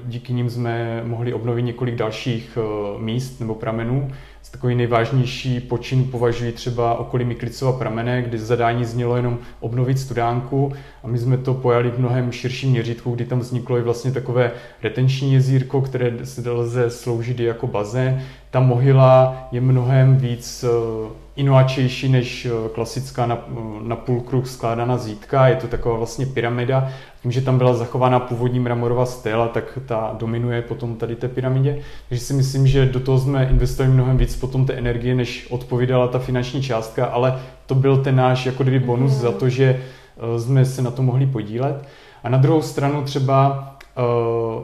díky nim jsme mohli obnovit několik dalších míst nebo pramenů, takový nejvážnější počin považuji třeba okolí Miklicova pramene, kdy zadání znělo jenom obnovit studánku a my jsme to pojali v mnohem širším měřítku, kdy tam vzniklo i vlastně takové retenční jezírko, které se lze sloužit i jako bazén. Ta mohyla je mnohem víc eh, inovačejší než eh, klasická na, eh, na půl kruh skládaná zítka. Je to taková vlastně pyramida. Tím, že tam byla zachována původní mramorová stéla, tak ta dominuje potom tady té pyramidě. Takže si myslím, že do toho jsme investovali mnohem víc potom té energie, než odpovídala ta finanční částka, ale to byl ten náš jako kdyby bonus mm. za to, že jsme se na to mohli podílet. A na druhou stranu třeba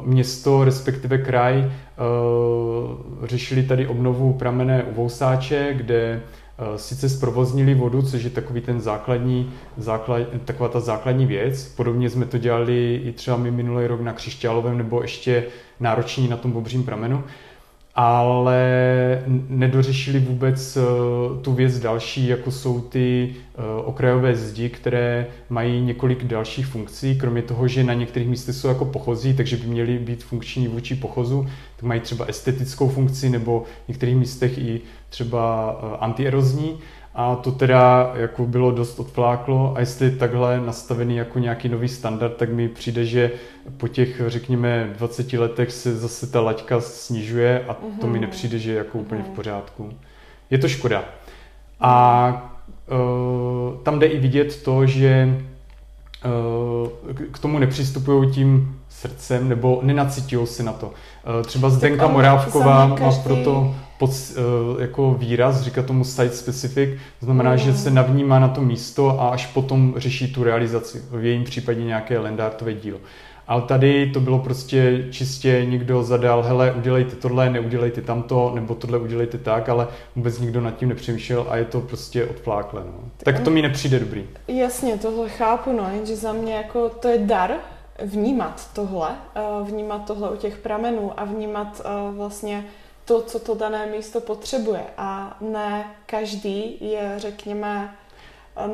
město, respektive kraj, řešili tady obnovu pramené u Vousáče, kde sice zprovoznili vodu, což je takový ten základní, základ, taková ta základní věc. Podobně jsme to dělali i třeba my minulý rok na Křišťálovém nebo ještě nároční na tom bobřím pramenu ale nedořešili vůbec eh, tu věc další, jako jsou ty eh, okrajové zdi, které mají několik dalších funkcí, kromě toho, že na některých místech jsou jako pochozí, takže by měly být funkční vůči pochozu, tak mají třeba estetickou funkci nebo v některých místech i třeba eh, antierozní a to teda jako bylo dost odfláklo a jestli je takhle nastavený jako nějaký nový standard, tak mi přijde, že po těch, řekněme, 20 letech se zase ta laťka snižuje a to mi mhm. nepřijde, že je jako úplně v mhm. pořádku. Je to škoda. A uh, tam jde i vidět to, že uh, k tomu nepřistupují tím srdcem nebo nenacitují se na to. Uh, třeba Zdenka Morávková má proto pod, uh, jako výraz, říká tomu site specific, znamená, mm. že se navnímá na to místo a až potom řeší tu realizaci, v jejím případě nějaké Lendartové dílo. Ale tady to bylo prostě čistě někdo zadal, hele, udělejte tohle, neudělejte tamto, nebo tohle udělejte tak, ale vůbec nikdo nad tím nepřemýšlel a je to prostě odflákle. No. Tak to mi nepřijde dobrý. Jasně, tohle chápu, no, jenže za mě jako to je dar vnímat tohle, eh, vnímat tohle u těch pramenů a vnímat eh, vlastně to, co to dané místo potřebuje. A ne každý je, řekněme,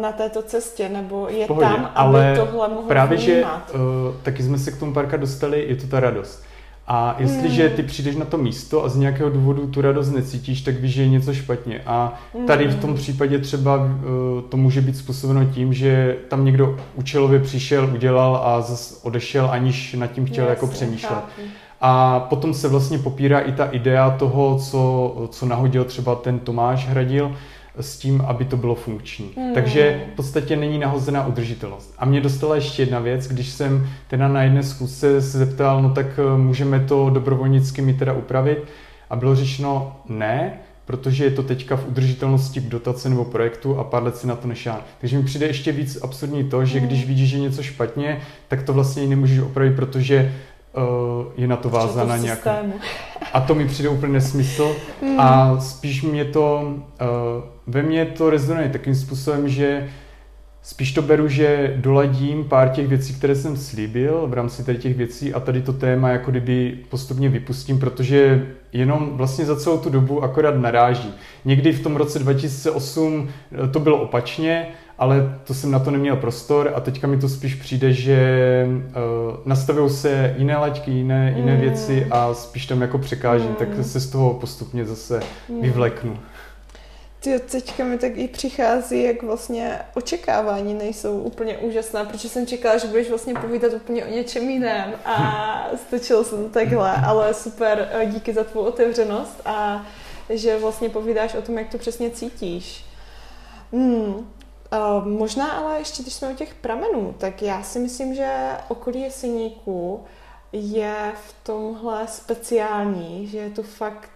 na této cestě, nebo je Pohodě, tam, aby ale tohle mohl právě, vnímat. že uh, taky jsme se k tomu parka dostali, je to ta radost. A jestliže hmm. ty přijdeš na to místo a z nějakého důvodu tu radost necítíš, tak víš, že je něco špatně. A tady v tom hmm. případě třeba uh, to může být způsobeno tím, že tam někdo účelově přišel, udělal a zase odešel, aniž nad tím chtěl Jasně, jako přemýšlet. Chápu. A potom se vlastně popírá i ta idea toho, co, co nahodil třeba ten Tomáš Hradil, s tím, aby to bylo funkční. Hmm. Takže v podstatě není nahozená udržitelnost. A mě dostala ještě jedna věc, když jsem teda na jedné zkusce se zeptal, no tak eh, můžeme to dobrovolnicky mi teda upravit. A bylo řečeno ne, protože je to teďka v udržitelnosti k dotace nebo projektu a pár let si na to nešán. Takže mi přijde ještě víc absurdní to, že hmm. když vidíš, že je něco špatně, tak to vlastně nemůžeš opravit, protože je na to vázána nějak. A to mi přijde úplně nesmysl. Mm. A spíš mě to, uh, ve mně to rezonuje takým způsobem, že spíš to beru, že doladím pár těch věcí, které jsem slíbil v rámci tady těch věcí a tady to téma jako kdyby postupně vypustím, protože jenom vlastně za celou tu dobu akorát naráží. Někdy v tom roce 2008 eh, to bylo opačně, ale to jsem na to neměl prostor a teďka mi to spíš přijde, že uh, nastavují se jiné laťky, jiné, jiné mm. věci a spíš tam jako překážím, mm. tak se z toho postupně zase mm. vyvleknu. Ty teďka mi tak i přichází, jak vlastně očekávání nejsou úplně úžasná, protože jsem čekala, že budeš vlastně povídat úplně o něčem jiném a stačilo se to takhle, ale super, eh, díky za tvou otevřenost a že vlastně povídáš o tom, jak to přesně cítíš. Hmm, Uh, možná ale ještě, když jsme u těch pramenů, tak já si myslím, že okolí Jeseníku je v tomhle speciální, že je tu fakt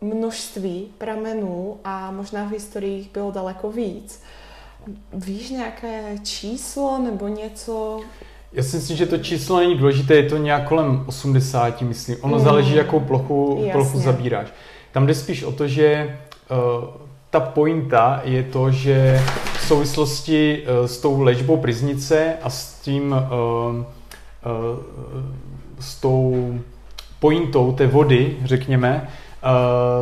množství pramenů a možná v historiích bylo daleko víc. Víš nějaké číslo nebo něco? Já si myslím, že to číslo není důležité, je to nějak kolem 80, myslím. Ono mm. záleží, jakou plochu, plochu zabíráš. Tam jde spíš o to, že uh, ta pointa je to, že v souvislosti uh, s tou léčbou priznice a s tím, uh, uh, s tou pointou té vody, řekněme,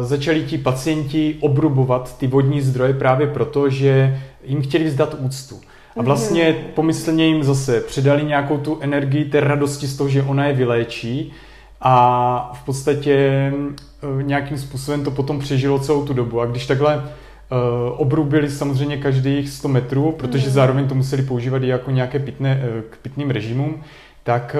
začali ti pacienti obrubovat ty vodní zdroje právě proto, že jim chtěli vzdat úctu. A vlastně mhm. pomyslně jim zase předali nějakou tu energii té radosti z toho, že ona je vyléčí a v podstatě eh, nějakým způsobem to potom přežilo celou tu dobu. A když takhle uh, obrubili samozřejmě každých 100 metrů, protože mm. zároveň to museli používat i jako nějaké pitné, uh, k pitným režimům, tak,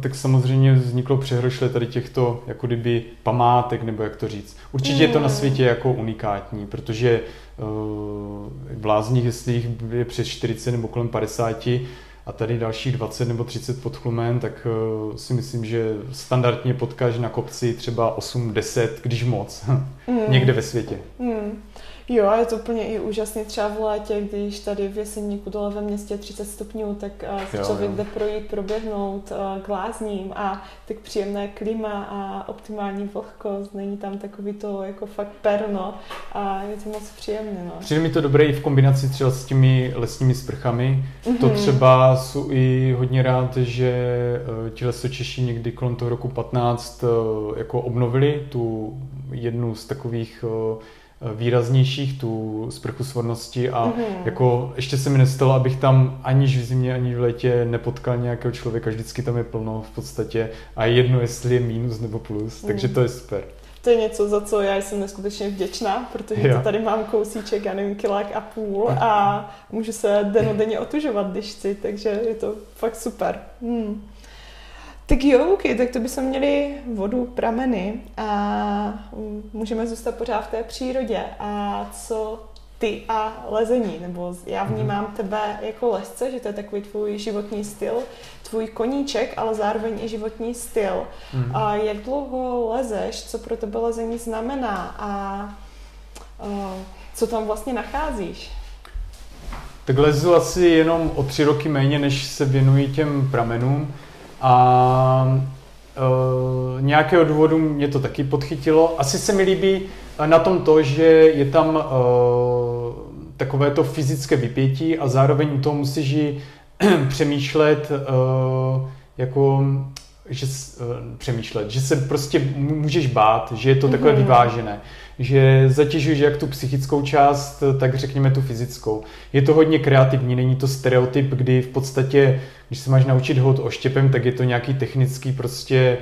tak samozřejmě vzniklo přehrošle tady těchto jako kdyby památek, nebo jak to říct. Určitě mm. je to na světě jako unikátní, protože uh, v Lázních, jestli jich je přes 40 nebo kolem 50, a tady dalších 20 nebo 30 pod chlumem, tak uh, si myslím, že standardně potkáš na kopci třeba 8-10, když moc, mm. někde ve světě. Mm. Jo, a je to úplně i úžasný třeba v létě, když tady v Jeseníku dole ve městě 30 stupňů, tak se jo, člověk jo. jde projít, proběhnout k lázním a tak příjemné klima a optimální vlhkost, není tam takový to jako fakt perno a je to moc příjemné. No. Přijde mi to dobré i v kombinaci třeba s těmi lesními sprchami. Mm-hmm. To třeba jsou i hodně rád, že eh, ti lesočeši někdy kolem toho roku 15 eh, jako obnovili tu jednu z takových eh, výraznějších, tu sprchu svornosti a mm-hmm. jako ještě se mi nestalo, abych tam aniž v zimě, ani v létě nepotkal nějakého člověka, vždycky tam je plno v podstatě a jedno, jestli je mínus nebo plus, mm. takže to je super. To je něco, za co já jsem neskutečně vděčná, protože jo. to tady mám kousíček, já nevím, kilák a půl a můžu se denodenně otužovat, když chci, takže je to fakt super. Hmm. Tak jo, OK, tak to bychom měli vodu, prameny a můžeme zůstat pořád v té přírodě. A co ty a lezení, nebo já mhm. vnímám tebe jako lesce, že to je takový tvůj životní styl, tvůj koníček, ale zároveň i životní styl. Mm. A jak dlouho lezeš, co pro tebe lezení znamená a, a co tam vlastně nacházíš? Tak lezu asi jenom o tři roky méně, než se věnuji těm pramenům. A e, nějakého důvodu mě to taky podchytilo. Asi se mi líbí na tom to, že je tam e, takové to fyzické vypětí a zároveň u toho musíš přemýšlet e, jako že uh, přemýšlet, že se prostě můžeš bát, že je to takové mm-hmm. vyvážené, že zatěžuješ jak tu psychickou část, tak řekněme tu fyzickou. Je to hodně kreativní, není to stereotyp, kdy v podstatě, když se máš naučit hod oštěpem, tak je to nějaký technický prostě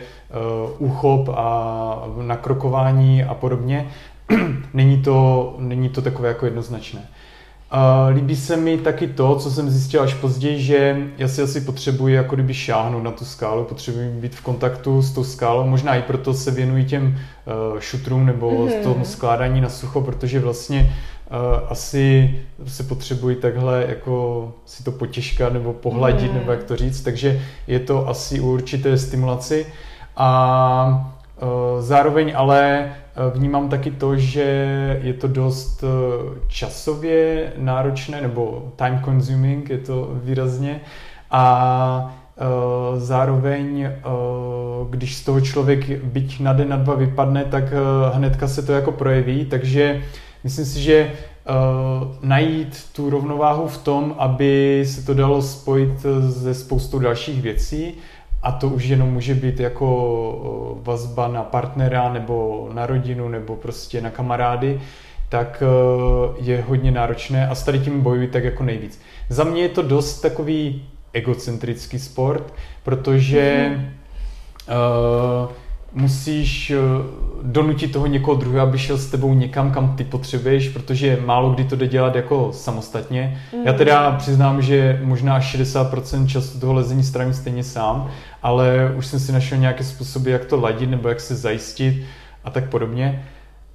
uh, úchop a nakrokování a podobně. není, to, není to takové jako jednoznačné. Uh, líbí se mi taky to, co jsem zjistil až později, že já si asi potřebuji jako kdyby šáhnout na tu skálu, potřebuji být v kontaktu s tou skálou, možná i proto se věnuji těm uh, šutrům nebo mm-hmm. tomu skládání na sucho, protože vlastně uh, asi se potřebuji takhle jako si to potěžkat nebo pohladit, mm. nebo jak to říct, takže je to asi u určité stimulaci a zároveň ale Eh, vnímám taky to, že je to dost eh, časově náročné, nebo time consuming je to výrazně. A eh, zároveň, když z toho člověk byť na den, na dva vypadne, tak hnedka se to jako projeví, takže myslím si, že najít tu rovnováhu v tom, aby se to dalo spojit se spoustou dalších věcí a to už jenom může být jako vazba na partnera nebo na rodinu nebo prostě na kamarády, tak je hodně náročné a s tady tím bojuji tak jako nejvíc. Za mě je to dost takový egocentrický sport, protože mm-hmm. uh, musíš eh, donutit toho někoho druhého, aby šel s tebou někam, kam ty potřebuješ, protože málo kdy to jde dělat jako samostatně. Mm. Já teda přiznám, že možná 60% času toho lezení strávím stejně sám, ale už jsem si našel nějaké způsoby, jak to ladit nebo jak se zajistit a tak podobně.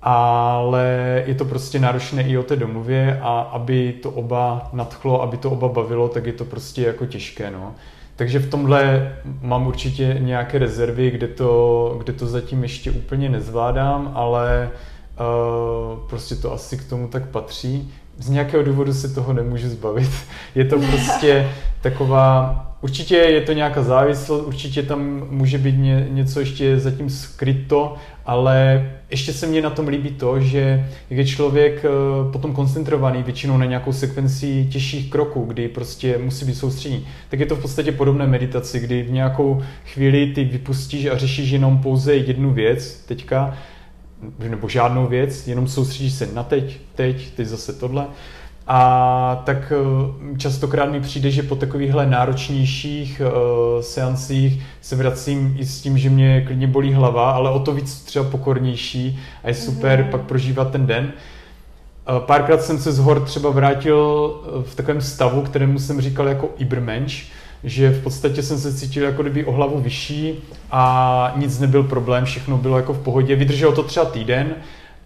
Ale je to prostě náročné i o té domluvě a aby to oba nadchlo, aby to oba bavilo, tak je to prostě jako těžké. No. Takže v tomhle mám určitě nějaké rezervy, kde to, kde to zatím ještě úplně nezvládám, ale uh, prostě to asi k tomu tak patří. Z nějakého důvodu se toho nemůžu zbavit. Je to prostě taková Určitě je to nějaká závislost, určitě tam může být ně, něco ještě zatím skryto, ale ještě se mně na tom líbí to, že je člověk eh, potom koncentrovaný většinou na nějakou sekvenci těžších kroků, kdy prostě musí být soustřední, tak je to v podstatě podobné meditaci, kdy v nějakou chvíli ty vypustíš a řešíš jenom pouze jednu věc teďka, nebo žádnou věc, jenom soustředíš se na teď, teď, teď zase tohle a tak eh, častokrát mi přijde, že po takovýchhle náročnějších uh, seancích se vracím i s tím, že mě klidně bolí hlava, ale o to víc třeba pokornější a je super mm. pak prožívat ten den. Uh, párkrát jsem se z hor třeba vrátil v takovém stavu, kterému jsem říkal jako Ibermensch, že v podstatě jsem se cítil jako kdyby o hlavu vyšší a nic nebyl problém, všechno bylo jako v pohodě. Vydrželo to třeba týden,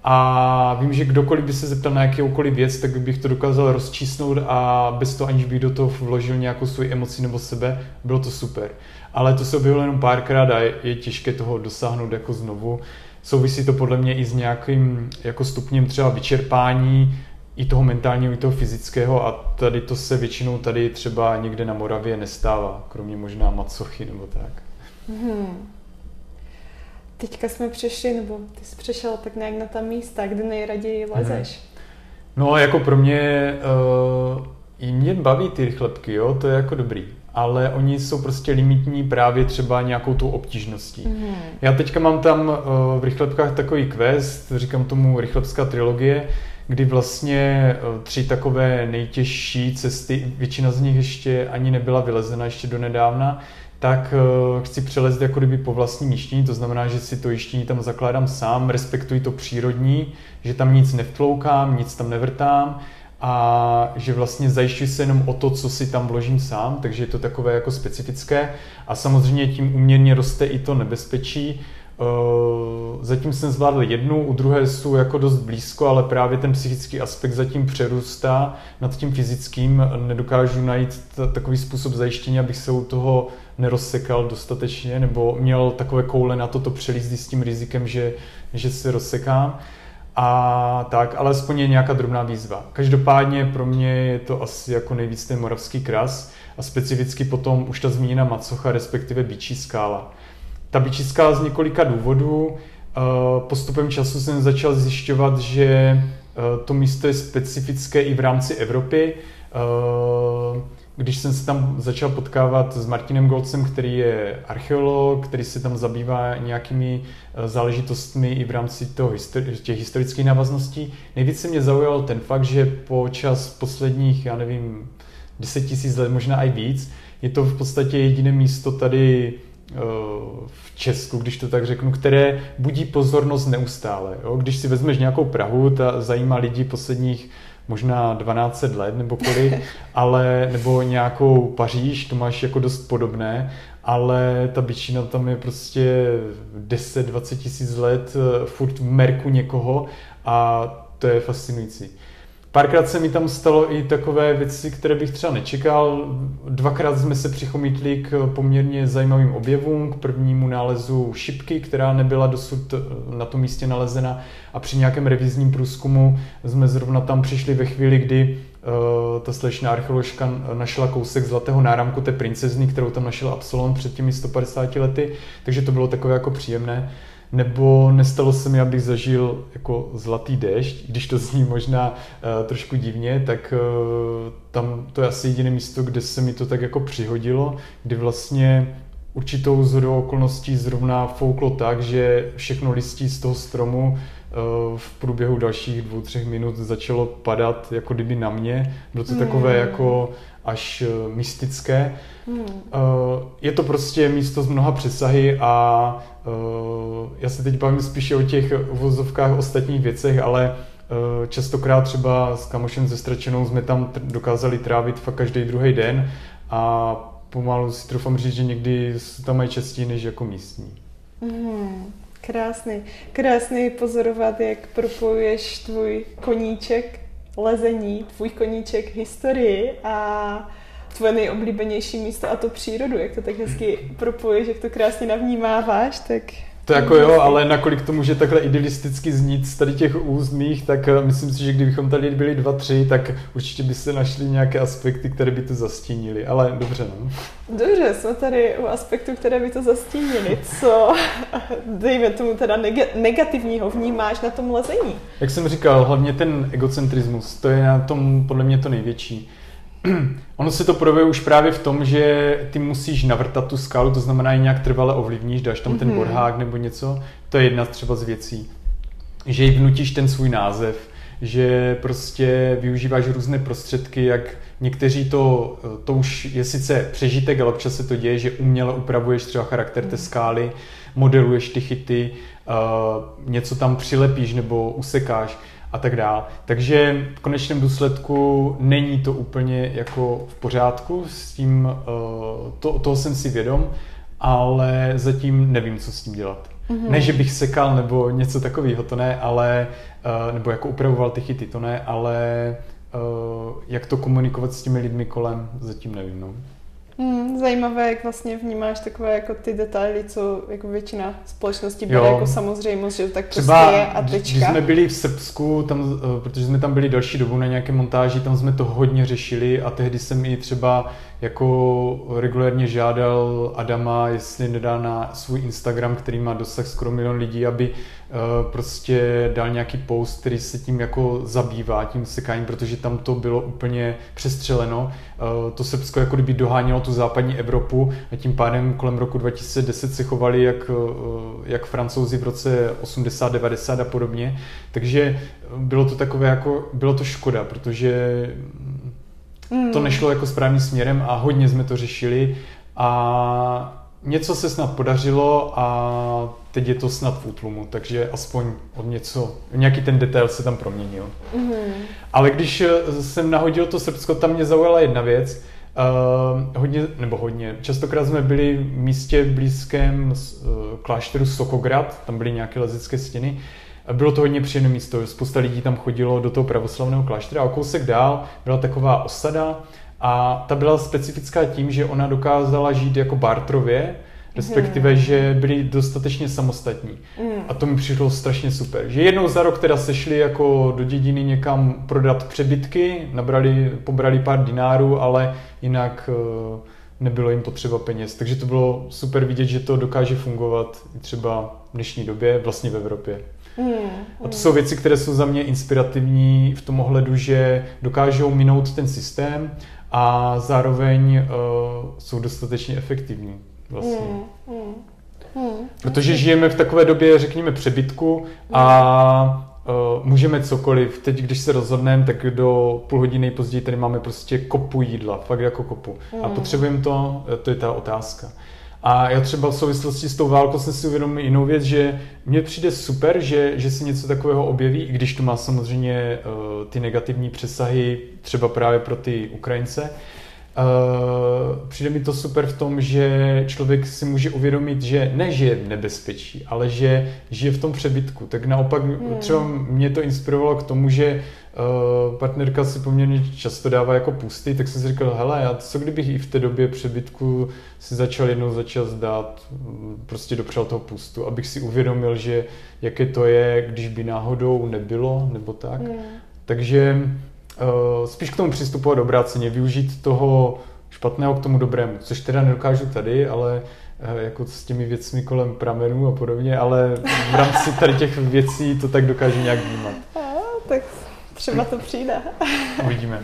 A vím, že kdokoliv by se zeptal na jakoukoliv věc, tak bych to dokázal rozčísnout a bez toho, aniž bych do toho vložil nějakou svoji emoci nebo sebe, bylo to super. Ale to se objevilo jenom párkrát a je, těžké toho dosáhnout jako znovu. Souvisí to podle mě i s nějakým jako stupněm třeba vyčerpání, i toho mentálního, i toho fyzického a tady to se většinou tady třeba někde na Moravě nestává, kromě možná macochy nebo tak. Hmm. Teďka jsme přešli, nebo ty jsi přešel tak nějak na ta místa, kde nejraději mhm. lezeš. Hmm. No jako pro mě, uh, i mě baví ty chlebky, jo, to je jako dobrý ale oni jsou prostě limitní právě třeba nějakou tou obtížností. Mm. Já teďka mám tam uh, v rychlebkách takový quest, říkám tomu rychlebská trilogie, kdy vlastně uh, tři takové nejtěžší cesty, většina z nich ještě ani nebyla vylezena ještě do nedávna, tak uh, chci přelezit jako kdyby po vlastní jištění, to znamená, že si to jištění tam zakládám sám, respektuji to přírodní, že tam nic nevtloukám, nic tam nevrtám, a že vlastně zajišťuji se jenom o to, co si tam vložím sám, takže je to takové jako specifické a samozřejmě tím uměrně roste i to nebezpečí. Eh, zatím jsem zvládl jednu, u druhé jsou jako dost blízko, ale právě ten psychický aspekt zatím přerůstá nad tím fyzickým. Nedokážu najít takový způsob zajištění, abych se u toho nerozsekal dostatečně, nebo měl takové koule na to to přelízt s tím rizikem, že, že se rozsekám. A tak, ale aspoň je nějaká drobná výzva. Každopádně pro mě je to asi jako nejvíc ten moravský kras a specificky potom už ta zmíněná macocha, respektive bičí skála. Ta bičí skála z několika důvodů. Eh, postupem času jsem začal zjišťovat, že eh, to místo je specifické i v rámci Evropy. Když jsem se tam začal potkávat s Martinem Golcem, který je archeolog, který se tam zabývá nějakými eh, záležitostmi i v rámci toho, těch historických návazností, nejvíce mě zaujal ten fakt, že po čas posledních, já nevím, 10 tisíc let, možná i víc, je to v podstatě jediné místo tady eh, v Česku, když to tak řeknu, které budí pozornost neustále. Jo? Když si vezmeš nějakou Prahu, ta zajímá lidi posledních možná 12 let nebo kolik, ale nebo nějakou Paříž, to máš jako dost podobné, ale ta bičina tam je prostě 10-20 tisíc let eh, furt v merku někoho a to je fascinující. Párkrát se mi tam stalo i takové věci, které bych třeba nečekal. Dvakrát jsme se přichomítli k poměrně zajímavým objevům, k prvnímu nálezu šipky, která nebyla dosud eh, na tom místě nalezena. A při nějakém revizním průzkumu jsme zrovna tam přišli ve chvíli, kdy uh, ta slečná archeoložka našla kousek zlatého náramku té princezny, kterou tam našel Absolon před těmi 150 lety, takže to bylo takové jako příjemné nebo nestalo se mi, abych zažil jako zlatý déšť, když to zní možná uh, trošku divně, tak uh, tam to je asi jediné místo, kde se mi to tak jako přihodilo, kdy vlastně určitou zhodou okolností zrovna fouklo tak, že všechno listí z toho stromu eh, v průběhu dalších dvou, třech minut začalo padat jako kdyby na mě. Bylo to takové hmm. jako až mystické. Hmm. Je to prostě místo z mnoha přesahy a já se teď bavím spíše o těch vozovkách ostatních věcech, ale eh, častokrát třeba s kamošem ze Stračenou jsme tam dokázali trávit fakt každý druhý den a pomalu si trofám říct, že někdy tam mají častěji než jako místní. Mm, krásný. Krásný pozorovat, jak propojuješ tvůj koníček lezení, tvůj koníček historii a tvoje nejoblíbenější místo a to přírodu, jak to tak hezky propoješ, jak to krásně navnímáváš, tak... To jako jo, ale nakolik to může takhle idealisticky znít z tady těch úzmých, tak eh, myslím si, že kdybychom tady byli dva, tři, tak určitě by se našly nějaké aspekty, které by to zastínily, ale dobře, no. Dobře, jsme tady u aspektů, které by to zastínily. Co, dejme tomu teda negativního, vnímáš na tom lezení? Jak jsem říkal, hlavně ten egocentrismus, to je na tom podle mě to největší ono se to projevuje už právě v tom, že ty musíš navrtat tu skalu, to znamená, že nějak trvale ovlivníš, dáš tam mm-hmm. ten mhm. bodhák nebo něco, to je jedna třeba z věcí. Že jí vnutíš ten svůj název, že prostě využíváš různé prostředky, jak někteří to, to už je sice přežitek, ale občas se to děje, že uměle upravuješ třeba charakter té mhm. skály, modeluješ ty chyty, uh, něco tam přilepíš nebo usekáš a tak dále. Takže v konečném důsledku není to úplně jako v pořádku, s tím, uh, to, toho jsem si vědom, ale zatím nevím, co s tím dělat. Mm-hmm. Ne, že bych sekal nebo něco takového, to ne, ale, uh, nebo jako upravoval ty chyty, to ne, ale uh, jak to komunikovat s těmi lidmi kolem, zatím nevím, no. Hmm, zajímavé, jak vlastně vnímáš takové jako ty detaily, co jako většina společnosti bere jako samozřejmost, že tak Třeba, prostě je a tečka. Když jsme byli v Srbsku, tam, eh, protože jsme tam byli další dobu na nějaké montáži, tam jsme to hodně řešili a tehdy jsem i třeba jako regulérně žádal Adama, jestli nedá na svůj Instagram, který má dosah skoro milion lidí, aby uh, prostě dal nějaký post, který se tím jako zabývá, tím sekáním, protože tam to bylo úplně přestřeleno. Uh, to Srbsko jako kdyby dohánělo tu západní Evropu a tím pádem kolem roku 2010 se chovali jak, uh, jak francouzi v roce 80, 90 a podobně. Takže bylo to takové jako, bylo to škoda, protože Mm. To nešlo jako správným směrem a hodně jsme to řešili a něco se snad podařilo a teď je to snad v útlumu, takže aspoň od něco, nějaký ten detail se tam proměnil. Mm. Ale když eh, jsem nahodil to Srbsko, tam mě zaujala jedna věc, Uh, hodně, nebo hodně, častokrát jsme byli v místě blízkém uh, klášteru Sokograd, tam byly nějaké lezecké stěny bylo to hodně příjemné místo, spousta lidí tam chodilo do toho pravoslavného kláštera a o kousek dál byla taková osada a ta byla specifická tím, že ona dokázala žít jako bartrově, respektive, hmm. že byli dostatečně samostatní. Hmm. A to mi přišlo strašně super. Že jednou za rok teda sešli jako do dědiny někam prodat přebytky, nabrali, pobrali pár dinárů, ale jinak uh, nebylo jim potřeba peněz. Takže to bylo super vidět, že to dokáže fungovat třeba v dnešní době, vlastně v Evropě. Hmm, A to jsou věci, které jsou za mě inspirativní v tom ohledu, že dokážou minout ten systém a zároveň uh, jsou dostatečně efektivní. Vlastně. Hmm, hmm, hmm. Protože žijeme v takové době, řekněme, přebytku a Uh, můžeme cokoliv. Teď, když se rozhodneme, tak do půl hodiny později tady máme prostě kopu jídla, fakt jako kopu. Hmm. A potřebujeme to, to je ta otázka. A já třeba v souvislosti s tou válkou jsem si uvědomil jinou věc, že mně přijde super, že, že se něco takového objeví, i když to má samozřejmě uh, ty negativní přesahy, třeba právě pro ty Ukrajince. Uh, přijde mi to super v tom, že člověk si může uvědomit, že ne, že je v nebezpečí, ale že žije v tom přebytku. Tak naopak hmm. třeba mě to inspirovalo k tomu, že uh, partnerka si poměrně často dává jako pusty, tak jsem si říkal, hele, já co kdybych i v té době přebytku si začal jednou za čas dát, mm, prostě dopřál toho pustu, abych si uvědomil, že jaké to je, když by náhodou nebylo, nebo tak. Hmm. Takže uh, spíš k tomu přistupovat obráceně, využít toho špatného k tomu dobrému, což teda nedokážu tady, ale uh, jako s těmi věcmi kolem pramenů a podobně, ale v rámci tady těch věcí to tak dokážu nějak vnímat. Třeba to přijde. Uvidíme.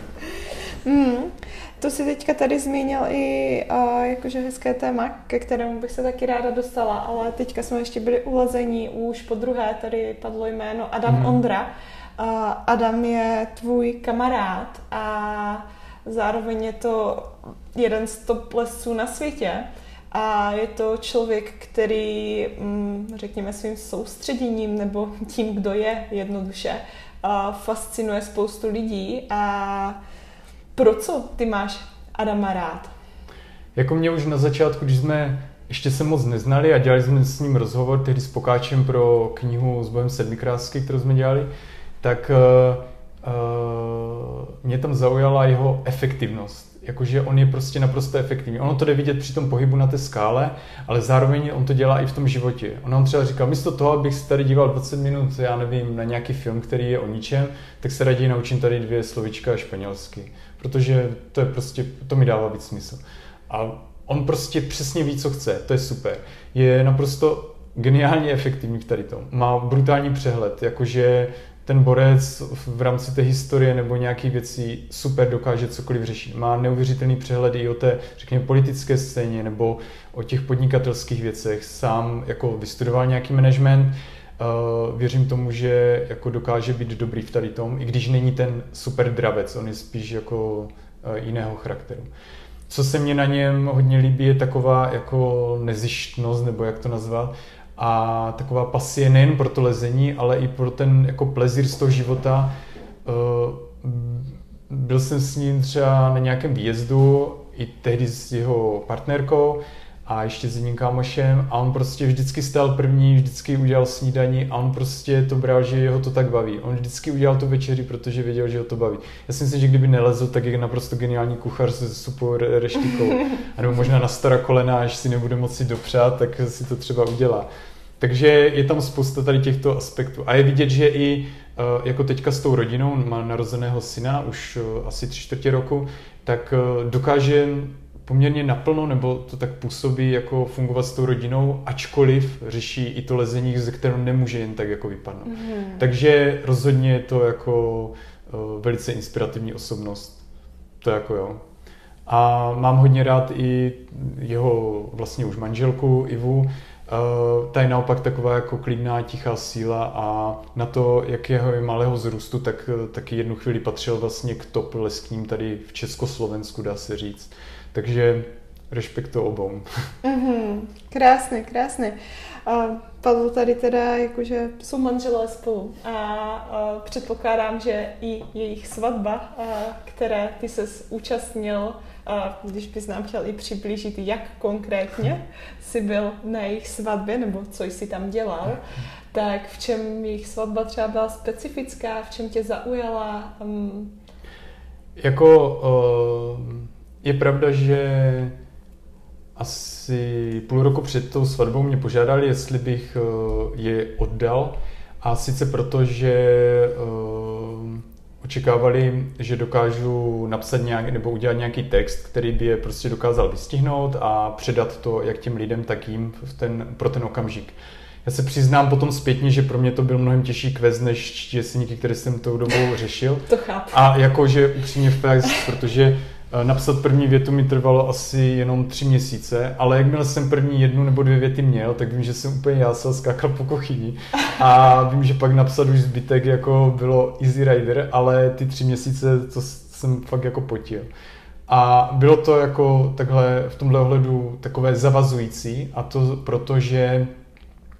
Mm. To si teďka tady zmínil i uh, jakože hezké téma, ke kterému bych se taky ráda dostala, ale teďka jsme ještě byli ulezení, už po druhé tady padlo jméno Adam mm. Ondra. Adam je tvůj kamarád a zároveň je to jeden z top lesů na světě. A je to člověk, který, mm, řekněme, svým soustředěním nebo tím, kdo je jednoduše, fascinuje spoustu lidí. A pro co ty máš Adama rád? Jako mě už na začátku, když jsme ještě se moc neznali a dělali jsme s ním rozhovor tehdy s Pokáčem pro knihu s bojem sedmikrásky, kterou jsme dělali, tak uh, uh, mě tam zaujala jeho efektivnost. Jakože on je prostě naprosto efektivní. Ono to jde vidět při tom pohybu na té skále, ale zároveň on to dělá i v tom životě. On nám třeba říkal, místo toho, abych se tady díval 20 minut, já nevím, na nějaký film, který je o ničem, tak se raději naučím tady dvě slovička španělsky. Protože to je prostě, to mi dává víc smysl. A on prostě přesně ví, co chce, to je super. Je naprosto geniálně efektivní v tady tom. Má brutální přehled, jakože ten borec v rámci té historie nebo nějakých věcí super dokáže cokoliv řešit. Má neuvěřitelný přehled i o té, řekněme, politické scéně nebo o těch podnikatelských věcech. Sám jako vystudoval nějaký management, uh, věřím tomu, že jako dokáže být dobrý v tady tom, i když není ten super dravec, on je spíš jako uh, jiného charakteru. Co se mně na něm hodně líbí, je taková jako nezištnost, nebo jak to nazvat, a taková pasie nejen pro to lezení, ale i pro ten jako plezír z toho života. Eh, byl jsem s ním třeba na nějakém výjezdu, i tehdy s jeho partnerkou a ještě s jedním kámošem a on prostě vždycky stál první, vždycky udělal snídani a on prostě to bral, že jeho to tak baví. On vždycky udělal tu večeři, protože věděl, že ho to baví. Já si myslím, že kdyby nelezl, tak je naprosto geniální kuchař se supou reštikou. A nebo možná na stará kolena, až si nebude moci dopřát, tak si to třeba udělá. Takže je tam spousta tady těchto aspektů. A je vidět, že i eh, jako teďka s tou rodinou, má narozeného syna už eh, asi tři čtvrtě roku, tak eh, dokáže poměrně naplno, nebo to tak působí jako fungovat s tou rodinou, ačkoliv řeší i to lezení, ze kterého nemůže jen tak jako vypadnout. Mm. Takže rozhodně je to jako uh, velice inspirativní osobnost. To jako jo. A mám hodně rád i jeho vlastně už manželku Ivu, uh, ta je naopak taková jako klidná, tichá síla a na to, jak jeho je malého zrůstu, tak taky jednu chvíli patřil vlastně k top leskním tady v Československu, dá se říct. Takže respekt to obou. Mm-hmm. Krásné, krásné. A padlo tady teda, jakože jsou manželé spolu a, a předpokládám, že i jejich svatba, a, které ty se účastnil, a když bys nám chtěl i přiblížit, jak konkrétně jsi byl na jejich svatbě, nebo co jsi tam dělal, tak v čem jejich svatba třeba byla specifická, v čem tě zaujala? Um... Jako uh je pravda, že asi půl roku před tou svatbou mě požádali, jestli bych eh, je oddal. A sice proto, že eh, očekávali, že dokážu napsat nějak, nebo udělat nějaký text, který by je prostě dokázal vystihnout a předat to jak těm lidem, tak jim v ten, pro ten okamžik. Já se přiznám potom zpětně, že pro mě to byl mnohem těžší quest než čtěsníky, které jsem tou dobou řešil. To chápu. A jakože upřímně v protože Eh, napsat první větu mi trvalo asi jenom tři měsíce, ale jakmile jsem první jednu nebo dvě věty měl, tak vím, že jsem úplně jásal, skákal po kochyni a vím, že pak napsat už zbytek jako bylo easy rider, ale ty tři měsíce to jsem fakt jako potil. A bylo to jako takhle v tomhle ohledu takové zavazující a to proto, že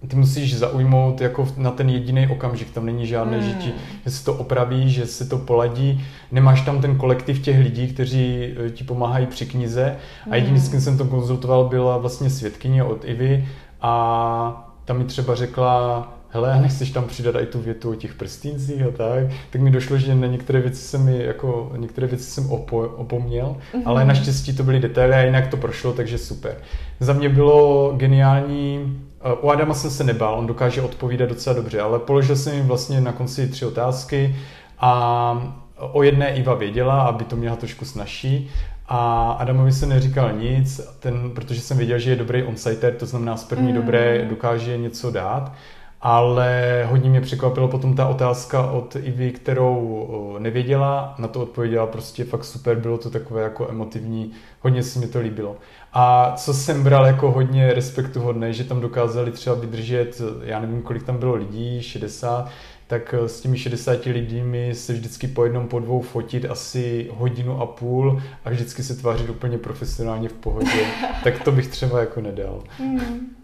ty musíš zaujmout jako na ten jediný okamžik, tam není žádné hmm. žití, že se to opraví, že se to poladí, nemáš tam ten kolektiv těch lidí, kteří eh, ti pomáhají při knize a jediný, hmm. s kým jsem to konzultoval, byla vlastně svědkyně od Ivy a tam mi třeba řekla, hele, nechceš tam přidat i tu větu o těch prstýncích a tak, tak mi došlo, že na některé věci jsem mi, jako, některé věci jsem opo, opomněl, mm-hmm. ale naštěstí to byly detaily a jinak to prošlo, takže super. Za mě bylo geniální u Adama jsem se nebál, on dokáže odpovídat docela dobře, ale položil jsem jim vlastně na konci tři otázky a o jedné Iva věděla, aby to měla trošku snažší a Adamovi se neříkal nic, ten, protože jsem věděl, že je dobrý onsiter, to znamená z první mm. dobré dokáže něco dát, ale hodně mě překvapilo potom ta otázka od Ivy, kterou nevěděla, na to odpověděla prostě fakt super, bylo to takové jako emotivní, hodně se mi to líbilo. A co jsem bral jako hodně respektuhodné, že tam dokázali třeba vydržet, já nevím, kolik tam bylo lidí, 60, tak s těmi 60 lidmi se vždycky po jednom, po dvou fotit asi hodinu a půl a vždycky se tvářit úplně profesionálně v pohodě, tak to bych třeba jako nedal. Mm.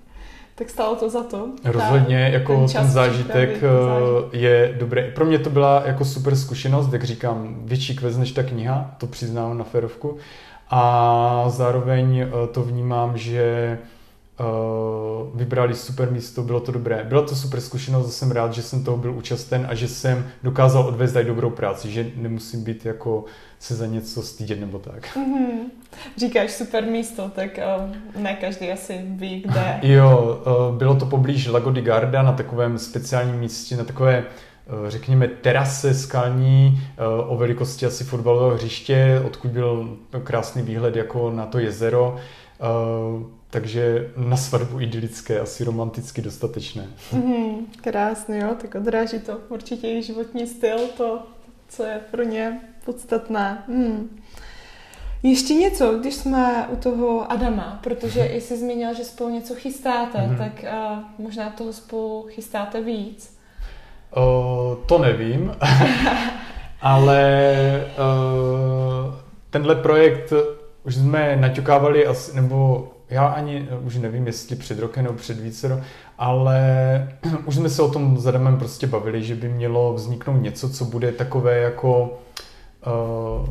Tak stalo to za to. Rozhodně, ta, jako ten, ten zážitek eh, zážitek je dobrý. Pro mě to byla jako super zkušenost, jak říkám, větší kvez než ta kniha, to přiznám na ferovku a zároveň eh, to vnímám, že eh, vybrali super místo, bylo to dobré. Byla to super zkušenost, jsem rád, že jsem toho byl účasten a že jsem dokázal odvést i dobrou práci, že nemusím být jako se za něco stydět nebo tak. Mm-hmm. Říkáš super místo, tak uh, ne každý asi ví, kde. jo, uh, bylo to poblíž Lago di Garda na takovém speciálním místě, na takové uh, řekněme, terase skalní o velikosti asi fotbalového hřiště, odkud byl krásný výhled jako na to jezero. Takže na svatbu idylické, asi romanticky dostatečné. Mm, krásný, jo, tak odráží to určitě i životní styl, to, co je pro ně podstatné. Mm. Ještě něco, když jsme u toho Adama, protože i jsi zmínil, že spolu něco chystáte, mm-hmm. tak uh, možná toho spolu chystáte víc. Uh, to nevím, ale uh, tenhle projekt už jsme naťukávali, asi, nebo já ani už nevím, jestli před rokem nebo před více, ale už jsme se o tom s Adamem prostě bavili, že by mělo vzniknout něco, co bude takové jako, uh,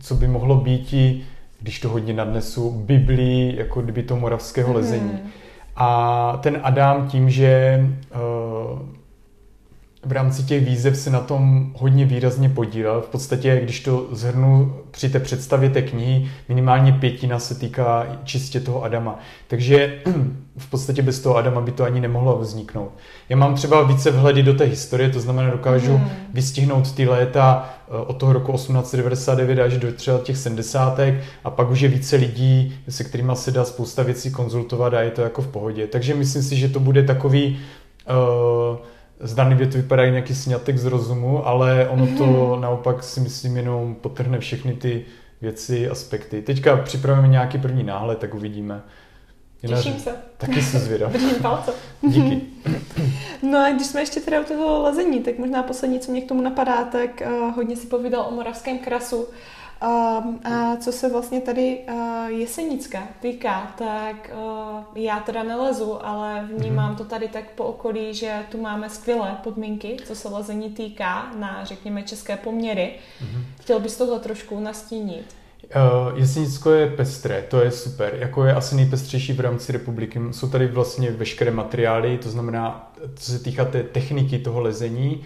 co by mohlo být i když to hodně nadnesu, Biblii, jako kdyby to moravského lezení. A ten Adam tím, že uh, v rámci těch výzev se na tom hodně výrazně podílel. V podstatě, když to zhrnu při té představě té knihy, minimálně pětina se týká čistě toho Adama. Takže v podstatě bez toho Adama by to ani nemohlo vzniknout. Já mám třeba více vhledy do té historie, to znamená, dokážu hmm. vystihnout ty léta eh, od toho roku 1899 až do třeba těch 70. a pak už je více lidí, se kterými se dá spousta věcí konzultovat a je to jako v pohodě. Takže myslím si, že to bude takový uh, zdánlivě to vypadá nějaký snětek z rozumu, ale ono to mm. naopak si myslím jenom potrhne všechny ty věci, aspekty. Teďka připravíme nějaký první náhled, tak uvidíme. Těším se. Taky se zvědav. Držím palce. Díky. No a když jsme ještě teda u toho lezení, tak možná poslední, co mě k tomu napadá, tak uh, hodně si povídal o moravském krasu. Um, a co se vlastně tady uh, Jesenicka týká, tak uh, já teda nelezu, ale vnímám mhm. to tady tak po okolí, že tu máme skvělé podmínky, co se lezení týká na, řekněme, české poměry. Mm-hmm. Chtěl bys tohle trošku nastínit? Uh, Jesenicko je pestré, to je super. Jako je asi nejpestřejší v rámci republiky. Jsou tady vlastně veškeré materiály, to znamená, co se týká té techniky toho lezení,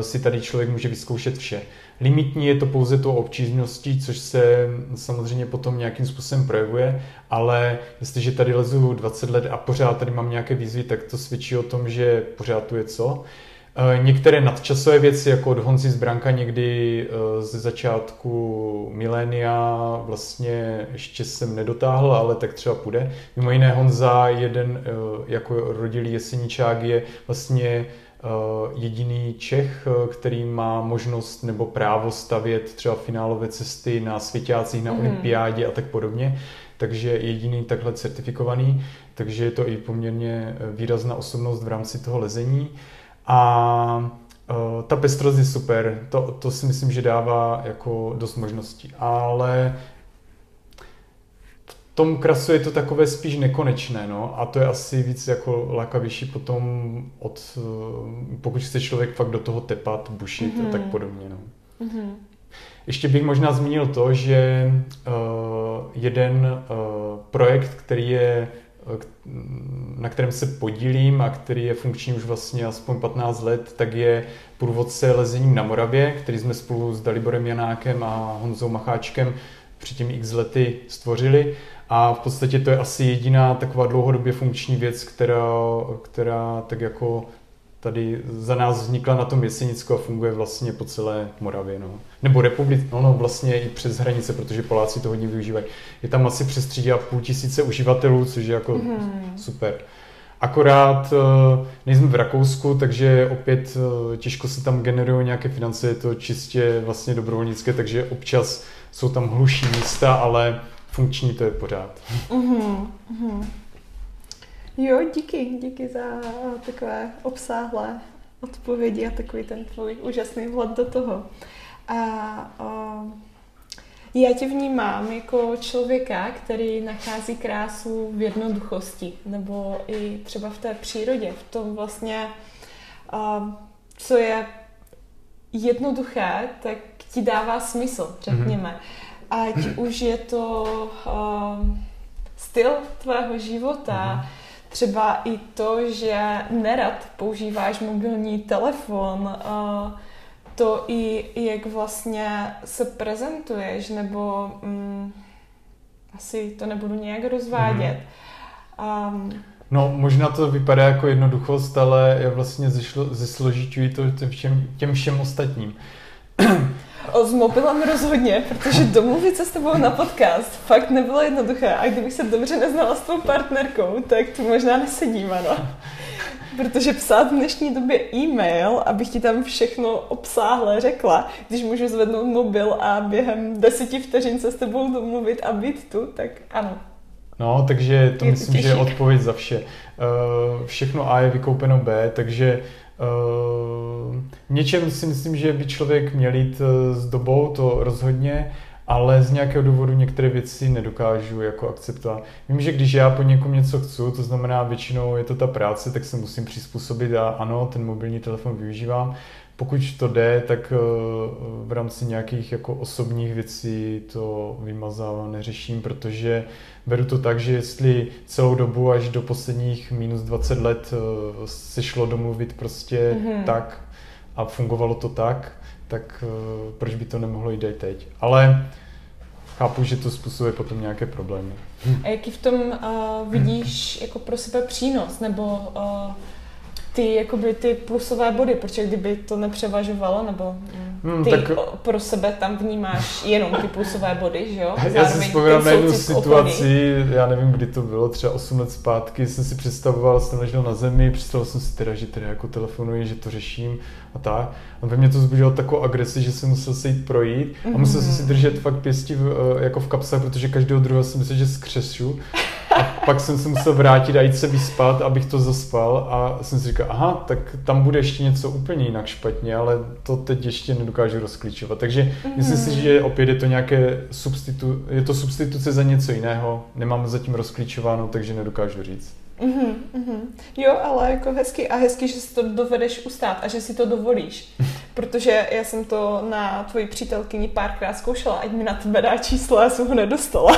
si tady člověk může vyzkoušet vše. Limitní je to pouze tou obtížností, což se samozřejmě potom nějakým způsobem projevuje, ale jestliže tady lezu 20 let a pořád tady mám nějaké výzvy, tak to svědčí o tom, že pořád tu je co. E, některé nadčasové věci, jako od Honzi Zbranka někdy e, ze začátku milénia, vlastně ještě jsem nedotáhl, ale tak třeba půjde. Mimo jiné Honza, jeden jako rodilý jeseničák, je vlastně Eh, jediný Čech, eh, který má možnost nebo právo stavět třeba finálové cesty na světácích, na mm. olympiádě a tak podobně. Takže jediný takhle certifikovaný, takže je to i poměrně eh, výrazná osobnost v rámci toho lezení. A ta pestrost je super, to, to si myslím, že dává jako dost možností. Ale tom krasu je to takové spíš nekonečné, no, a to je asi víc jako lákavější potom od, eh, pokud chce člověk fakt do toho tepat, bušit mm-hmm. a tak mhm. podobně, no. Mm-hmm. Ještě bych možná zmínil to, že uh, jeden uh, projekt, který je na kterém se podílím a který je funkční už vlastně aspoň 15 let, tak je průvodce lezení na Moravě, který jsme spolu s Daliborem Janákem a Honzou Macháčkem před těmi x lety stvořili a v podstatě to je asi jediná taková dlouhodobě funkční věc, která, která tak jako tady za nás vznikla na tom Jesenicku a funguje vlastně po celé Moravě. No. Nebo republice, no, no vlastně i přes hranice, protože Poláci to hodně využívají. Je tam asi přes tři a půl tisíce uživatelů, což je jako mm. super. Akorát eh, nejsme v Rakousku, takže opět eh, těžko se tam generují nějaké finance, je to čistě vlastně dobrovolnické, takže občas jsou tam hluší místa, ale funkční to je pořád. Uh-huh. Jo, díky, díky za takové obsáhlé odpovědi a takový ten tvůj úžasný vhled do toho. A o, já tě vnímám jako člověka, který nachází krásu v jednoduchosti, nebo i třeba v té přírodě, v tom vlastně, co je jednoduché, tak ti dává smysl, řekněme. Mm-hmm ať už je to uh, styl tvého života, mhm. třeba i to, že nerad používáš mobilní telefon, uh, to i jak vlastně se prezentuješ, nebo um, asi to nebudu nějak rozvádět. Um, No, možná to vypadá jako jednoduchost, ale já vlastně zesložituji to těm všem, těm všem ostatním. O, s mobilem rozhodně, protože domluvit se s tebou na podcast fakt nebylo jednoduché. A kdybych se dobře neznala s tvou partnerkou, tak to možná nesedím, ano. Protože psát v dnešní době e-mail, abych ti tam všechno obsáhle řekla, když můžu zvednout mobil a během deseti vteřin se s tebou domluvit a být tu, tak ano. No, takže to je myslím, to že je odpověď za vše. Uh, všechno A je vykoupeno B, takže Uh, něčem si myslím, že by člověk měl jít uh, s dobou, to rozhodně, ale z nějakého důvodu některé věci nedokážu jako akceptovat. Vím, že když já po někom něco chci, to znamená většinou je to ta práce, tak se musím přizpůsobit a ano, ten mobilní telefon využívám. Pokud to jde, tak eh, v rámci nějakých jako osobních věcí to vymazávám, neřeším, protože beru to tak, že jestli celou dobu až do posledních minus 20 let eh, se šlo domluvit prostě mm-hmm. tak a fungovalo to tak, tak uh, proč by to nemohlo jít teď. Ale chápu, že to způsobuje potom nějaké problémy. A jaký v tom uh, vidíš jako pro sebe přínos, nebo uh, ty, jakoby ty plusové body, protože kdyby to nepřevažovalo, nebo hmm, ty tak... pro sebe tam vnímáš jenom ty plusové body, že jo? Zároveň já si vzpomínám na jednu situaci, okolí. já nevím, kdy to bylo, třeba 8 let zpátky, jsem si představoval, jsem ležel na zemi, představoval jsem si teda, že teda jako telefonuji, že to řeším a tak. A ve mně to zbudilo takovou agresi, že jsem musel se jít projít a musel jsem si držet fakt pěstí v, eh, jako v kapse, protože každého druhého jsem myslel, že skřesu. A pak jsem se musel vrátit a jít se vyspat, abych to zaspal a jsem si říkal, aha, tak tam bude ještě něco úplně jinak špatně, ale to teď ještě nedokážu rozklíčovat. Takže mm-hmm. myslím si, že opět je to nějaké substitu, je to substituce za něco jiného, nemám zatím rozklíčováno, takže nedokážu říct. Mm-hmm, mm-hmm. Jo, ale jako hezky a hezky, že si to dovedeš ustát a že si to dovolíš. Protože já jsem to na tvoji přítelkyni párkrát zkoušela, ať mi na tebe dá číslo, já jsem ho nedostala.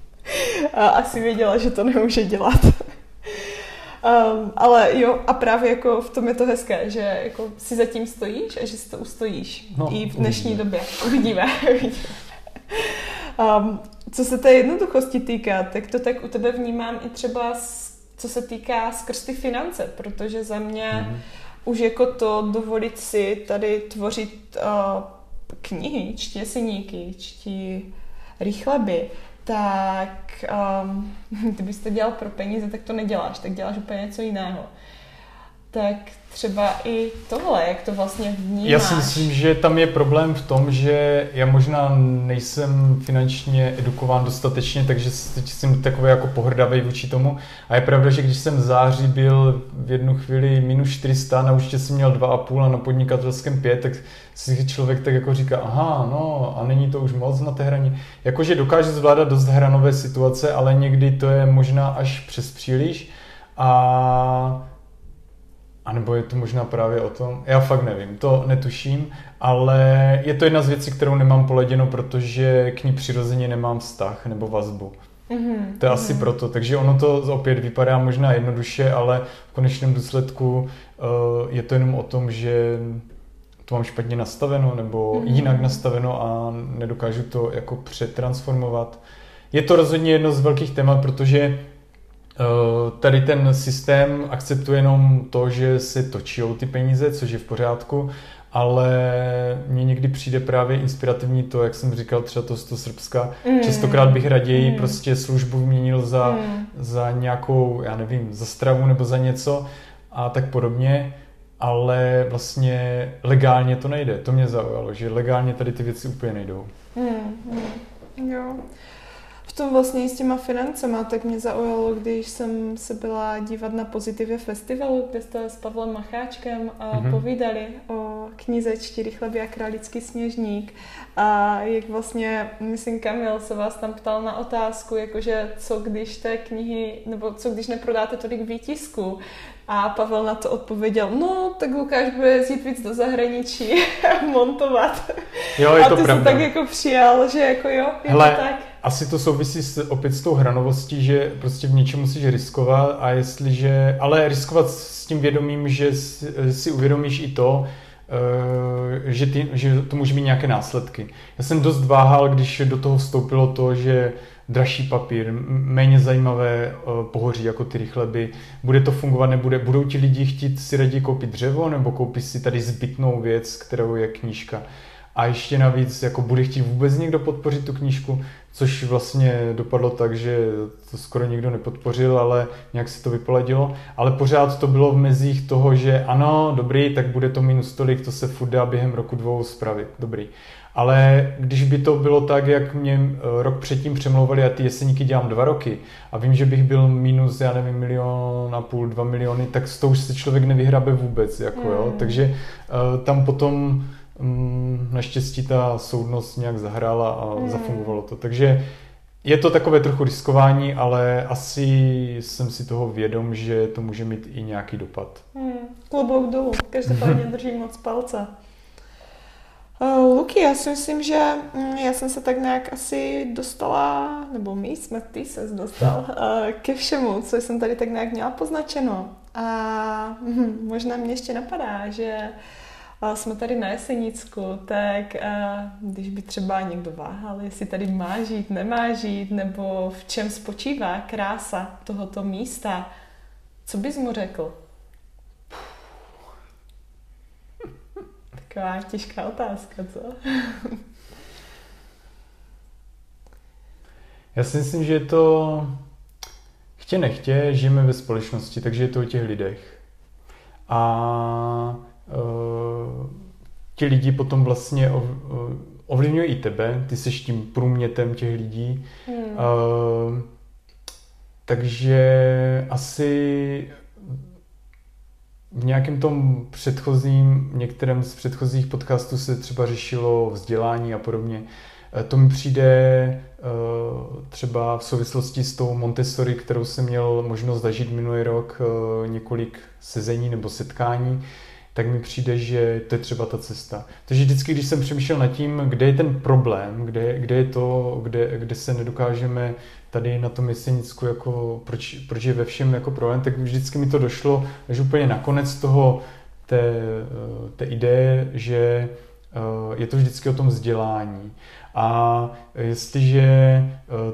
a asi věděla, že to nemůže dělat. Um, ale jo, a právě jako v tom je to hezké, že jako si zatím stojíš a že si to ustojíš. No, I v dnešní uvidíme. době. Uvidíme. uvidíme. Um, co se té jednoduchosti týká, tak to tak u tebe vnímám i třeba, co se týká skrz ty finance, protože za mě mm-hmm. už jako to dovolit si tady tvořit uh, knihy, čtí siníky, čtí rychleby, tak um, kdybyste dělal pro peníze, tak to neděláš, tak děláš úplně něco jiného. Tak třeba i tohle, jak to vlastně vnímáš. Já si myslím, že tam je problém v tom, že já možná nejsem finančně edukován dostatečně, takže jsem takový jako pohrdavý vůči tomu. A je pravda, že když jsem v září byl v jednu chvíli minus 400, na účtě jsem měl 2,5 a na podnikatelském 5, tak si člověk tak jako říká, aha, no a není to už moc na té hraní. Jakože dokáže zvládat dost hranové situace, ale někdy to je možná až přes příliš. A a nebo je to možná právě o tom, já fakt nevím, to netuším, ale je to jedna z věcí, kterou nemám poleděno, protože k ní přirozeně nemám vztah nebo vazbu. Mm-hmm. To je mm-hmm. asi proto, takže ono to opět vypadá možná jednoduše, ale v konečném důsledku uh, je to jenom o tom, že to mám špatně nastaveno nebo mm-hmm. jinak nastaveno a nedokážu to jako přetransformovat. Je to rozhodně jedno z velkých témat, protože tady ten systém akceptuje jenom to, že se točí ty peníze, což je v pořádku, ale mně někdy přijde právě inspirativní to, jak jsem říkal, třeba to z toho Srbska. Mm. Častokrát bych raději mm. prostě službu vyměnil za, mm. za nějakou, já nevím, za stravu nebo za něco a tak podobně, ale vlastně legálně to nejde. To mě zaujalo, že legálně tady ty věci úplně nejdou. Mm. Mm. Jo tom vlastně s těma financema, tak mě zaujalo, když jsem se byla dívat na Pozitivě festivalu, kde jste s Pavlem Macháčkem a mm-hmm. povídali o knize Čtyři chleby a králický sněžník. A jak vlastně, myslím, Kamil se vás tam ptal na otázku, jakože co když té knihy, nebo co když neprodáte tolik výtisku, a Pavel na to odpověděl, no, tak Lukáš bude jezdit víc do zahraničí montovat. Jo, je a to ty pravda. tak jako přijal, že jako jo, je Hele, to tak asi to souvisí s, opět s tou hranovostí, že prostě v něčem musíš riskovat a jestliže, ale riskovat s tím vědomím, že si uvědomíš i to, eh, že, ty, že to může mít nějaké následky. Já jsem dost váhal, když do toho vstoupilo to, že dražší papír, méně zajímavé eh, pohoří jako ty rychleby, bude to fungovat, nebude, budou ti lidi chtít si raději koupit dřevo nebo koupit si tady zbytnou věc, kterou je knížka. A ještě navíc, jako bude chtít vůbec někdo podpořit tu knížku, což vlastně dopadlo tak, že to skoro nikdo nepodpořil, ale nějak si to vypoladilo. Ale pořád to bylo v mezích toho, že ano, dobrý, tak bude to minus tolik, to se furt dá během roku dvou spravit, dobrý. Ale když by to bylo tak, jak mě eh, rok předtím přemlouvali, a ty jeseníky dělám dva roky a vím, že bych byl minus, já nevím, milion a půl, dva miliony, tak s tou už se člověk nevyhrabe vůbec. Jako, jo? Takže uh, tam potom mm, naštěstí ta soudnost nějak zahrála a mm. zafungovalo to. Takže je to takové trochu riskování, ale asi jsem si toho vědom, že to může mít i nějaký dopad. Hmm, klobouk dolů, každopádně držím moc palce. Uh, Luky, já si myslím, že mm, já jsem se tak nějak asi dostala, nebo my jsme, ty se dostal uh, ke všemu, co jsem tady tak nějak měla poznačeno. A hm, možná mě ještě napadá, že uh, jsme tady na Jesenicku, tak když by třeba někdo váhal, jestli tady má žít, nemá žít, nebo v čem spočívá krása tohoto místa, co bys mu řekl? Taková těžká otázka, co? Já si myslím, že je to chtě nechtě, žijeme ve společnosti, takže je to o těch lidech. A ti lidi potom vlastně uh, ovlivňují i tebe, ty jsi tím průmětem těch lidí. Hmm. Uh, takže asi v nějakém tom předchozím, některém z předchozích podcastů se třeba řešilo vzdělání a podobně. Eh, to mi přijde eh, třeba v souvislosti s tou Montessori, kterou jsem měl možnost zažít minulý rok eh, několik sezení nebo setkání, tak mi přijde, že to je třeba ta cesta. Takže vždycky, když jsem přemýšlel nad tím, kde je ten problém, kde, kde je to, kde, kde se nedokážeme tady na tom Jesenicku, jako proč, proč je ve všem jako problém, tak vždycky mi to došlo až úplně nakonec toho té, té ideje, že je to vždycky o tom vzdělání. A jestliže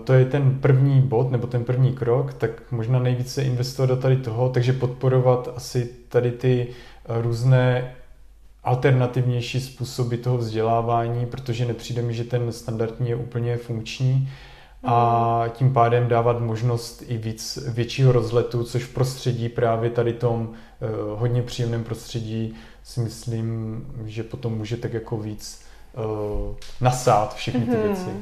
to je ten první bod nebo ten první krok, tak možná nejvíce investovat do tady toho, takže podporovat asi tady ty různé alternativnější způsoby toho vzdělávání, protože nepřijde mi, že ten standardní je úplně funkční a tím pádem dávat možnost i víc většího rozletu, což v prostředí právě tady tom eh, hodně příjemném prostředí si myslím, že potom může tak jako víc uh, nasát všechny ty mm-hmm.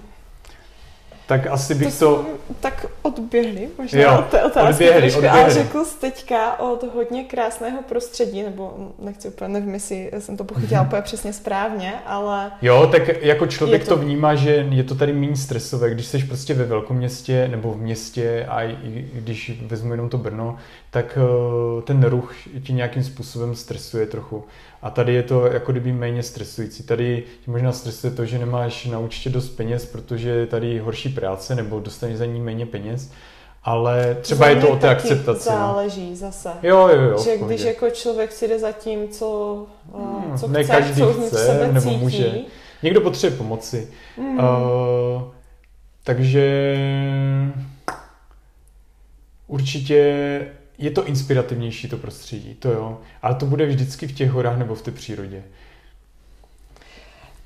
Tak asi bych to... to... tak odběhli možná jo, od té otázky odběhli, trošku, odběhli. ale řekl jsi teďka od hodně krásného prostředí, nebo nechci úplně, nevím, jestli jsem to pochytila úplně přesně správně, ale... Jo, tak jako člověk to... to vnímá, že je to tady méně stresové, když jsi prostě ve velkoměstě nebo v městě a i když vezmu jenom to Brno, tak eh, ten ruch ti nějakým způsobem stresuje trochu. A tady je to jako kdyby méně stresující. Tady ti možná stresuje to, že nemáš na účtě dost peněz, protože je tady horší práce nebo dostaneš za ní méně peněz. Ale třeba je to o té akceptaci. No. záleží no. zase. Jo, jo, jo. Že když jako člověk si jde za tím, co, hmm, co ne chce, každý co chce, nebo cítí. může. Někdo potřebuje pomoci. Hmm. Uh, takže určitě je to inspirativnější to prostředí, to jo. Ale to bude vždycky v těch horách nebo v té přírodě.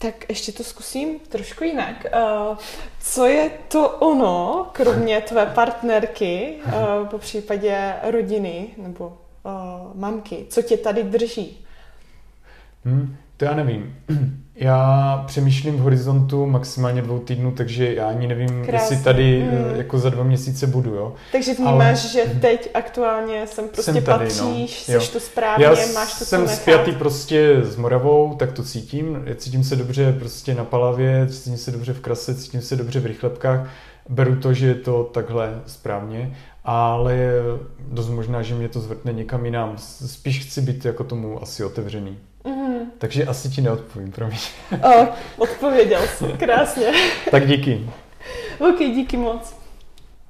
Tak ještě to zkusím trošku jinak. Uh, co je to ono, kromě tvé partnerky, uh, po případě rodiny nebo uh, mamky, co tě tady drží? Hmm, to já nevím. Já přemýšlím v horizontu maximálně dvou týdnů, takže já ani nevím, Krásný. jestli tady mm. jako za dva měsíce budu, jo. Takže vnímáš, Ale... že teď aktuálně jsem prostě jsem tady, patříš, no. jsi to správně, já máš to jsem spjatý prostě s Moravou, tak to cítím. Cítím se dobře prostě na Palavě, cítím se dobře v Krase, cítím se dobře v Rychlebkách. Beru to, že je to takhle správně, ale je dost možná, že mě to zvrtne někam jinam. Spíš chci být jako tomu asi otevřený. Mm-hmm. Takže asi ti neodpovím, promiň. O, odpověděl jsi, krásně. tak díky. Ok, díky moc.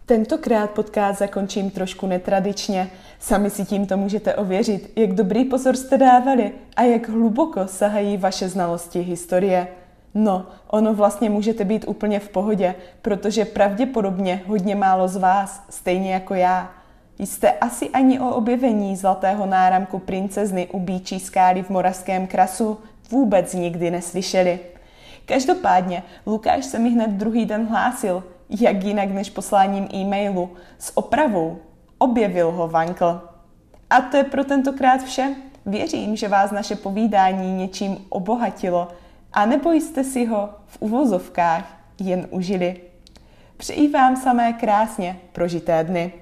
Tentokrát podcast zakončím trošku netradičně. Sami si tímto můžete ověřit, jak dobrý pozor jste dávali a jak hluboko sahají vaše znalosti historie. No, ono vlastně můžete být úplně v pohodě, protože pravděpodobně hodně málo z vás, stejně jako já, Jste asi ani o objevení zlatého náramku princezny u Bíčí skály v Moravském krasu vůbec nikdy neslyšeli. Každopádně Lukáš se mi hned druhý den hlásil, jak jinak než posláním e-mailu, s opravou. Objevil ho Vankl. A to je pro tentokrát vše. Věřím, že vás naše povídání něčím obohatilo a nebo jste si ho v uvozovkách jen užili. Přeji vám samé krásně prožité dny.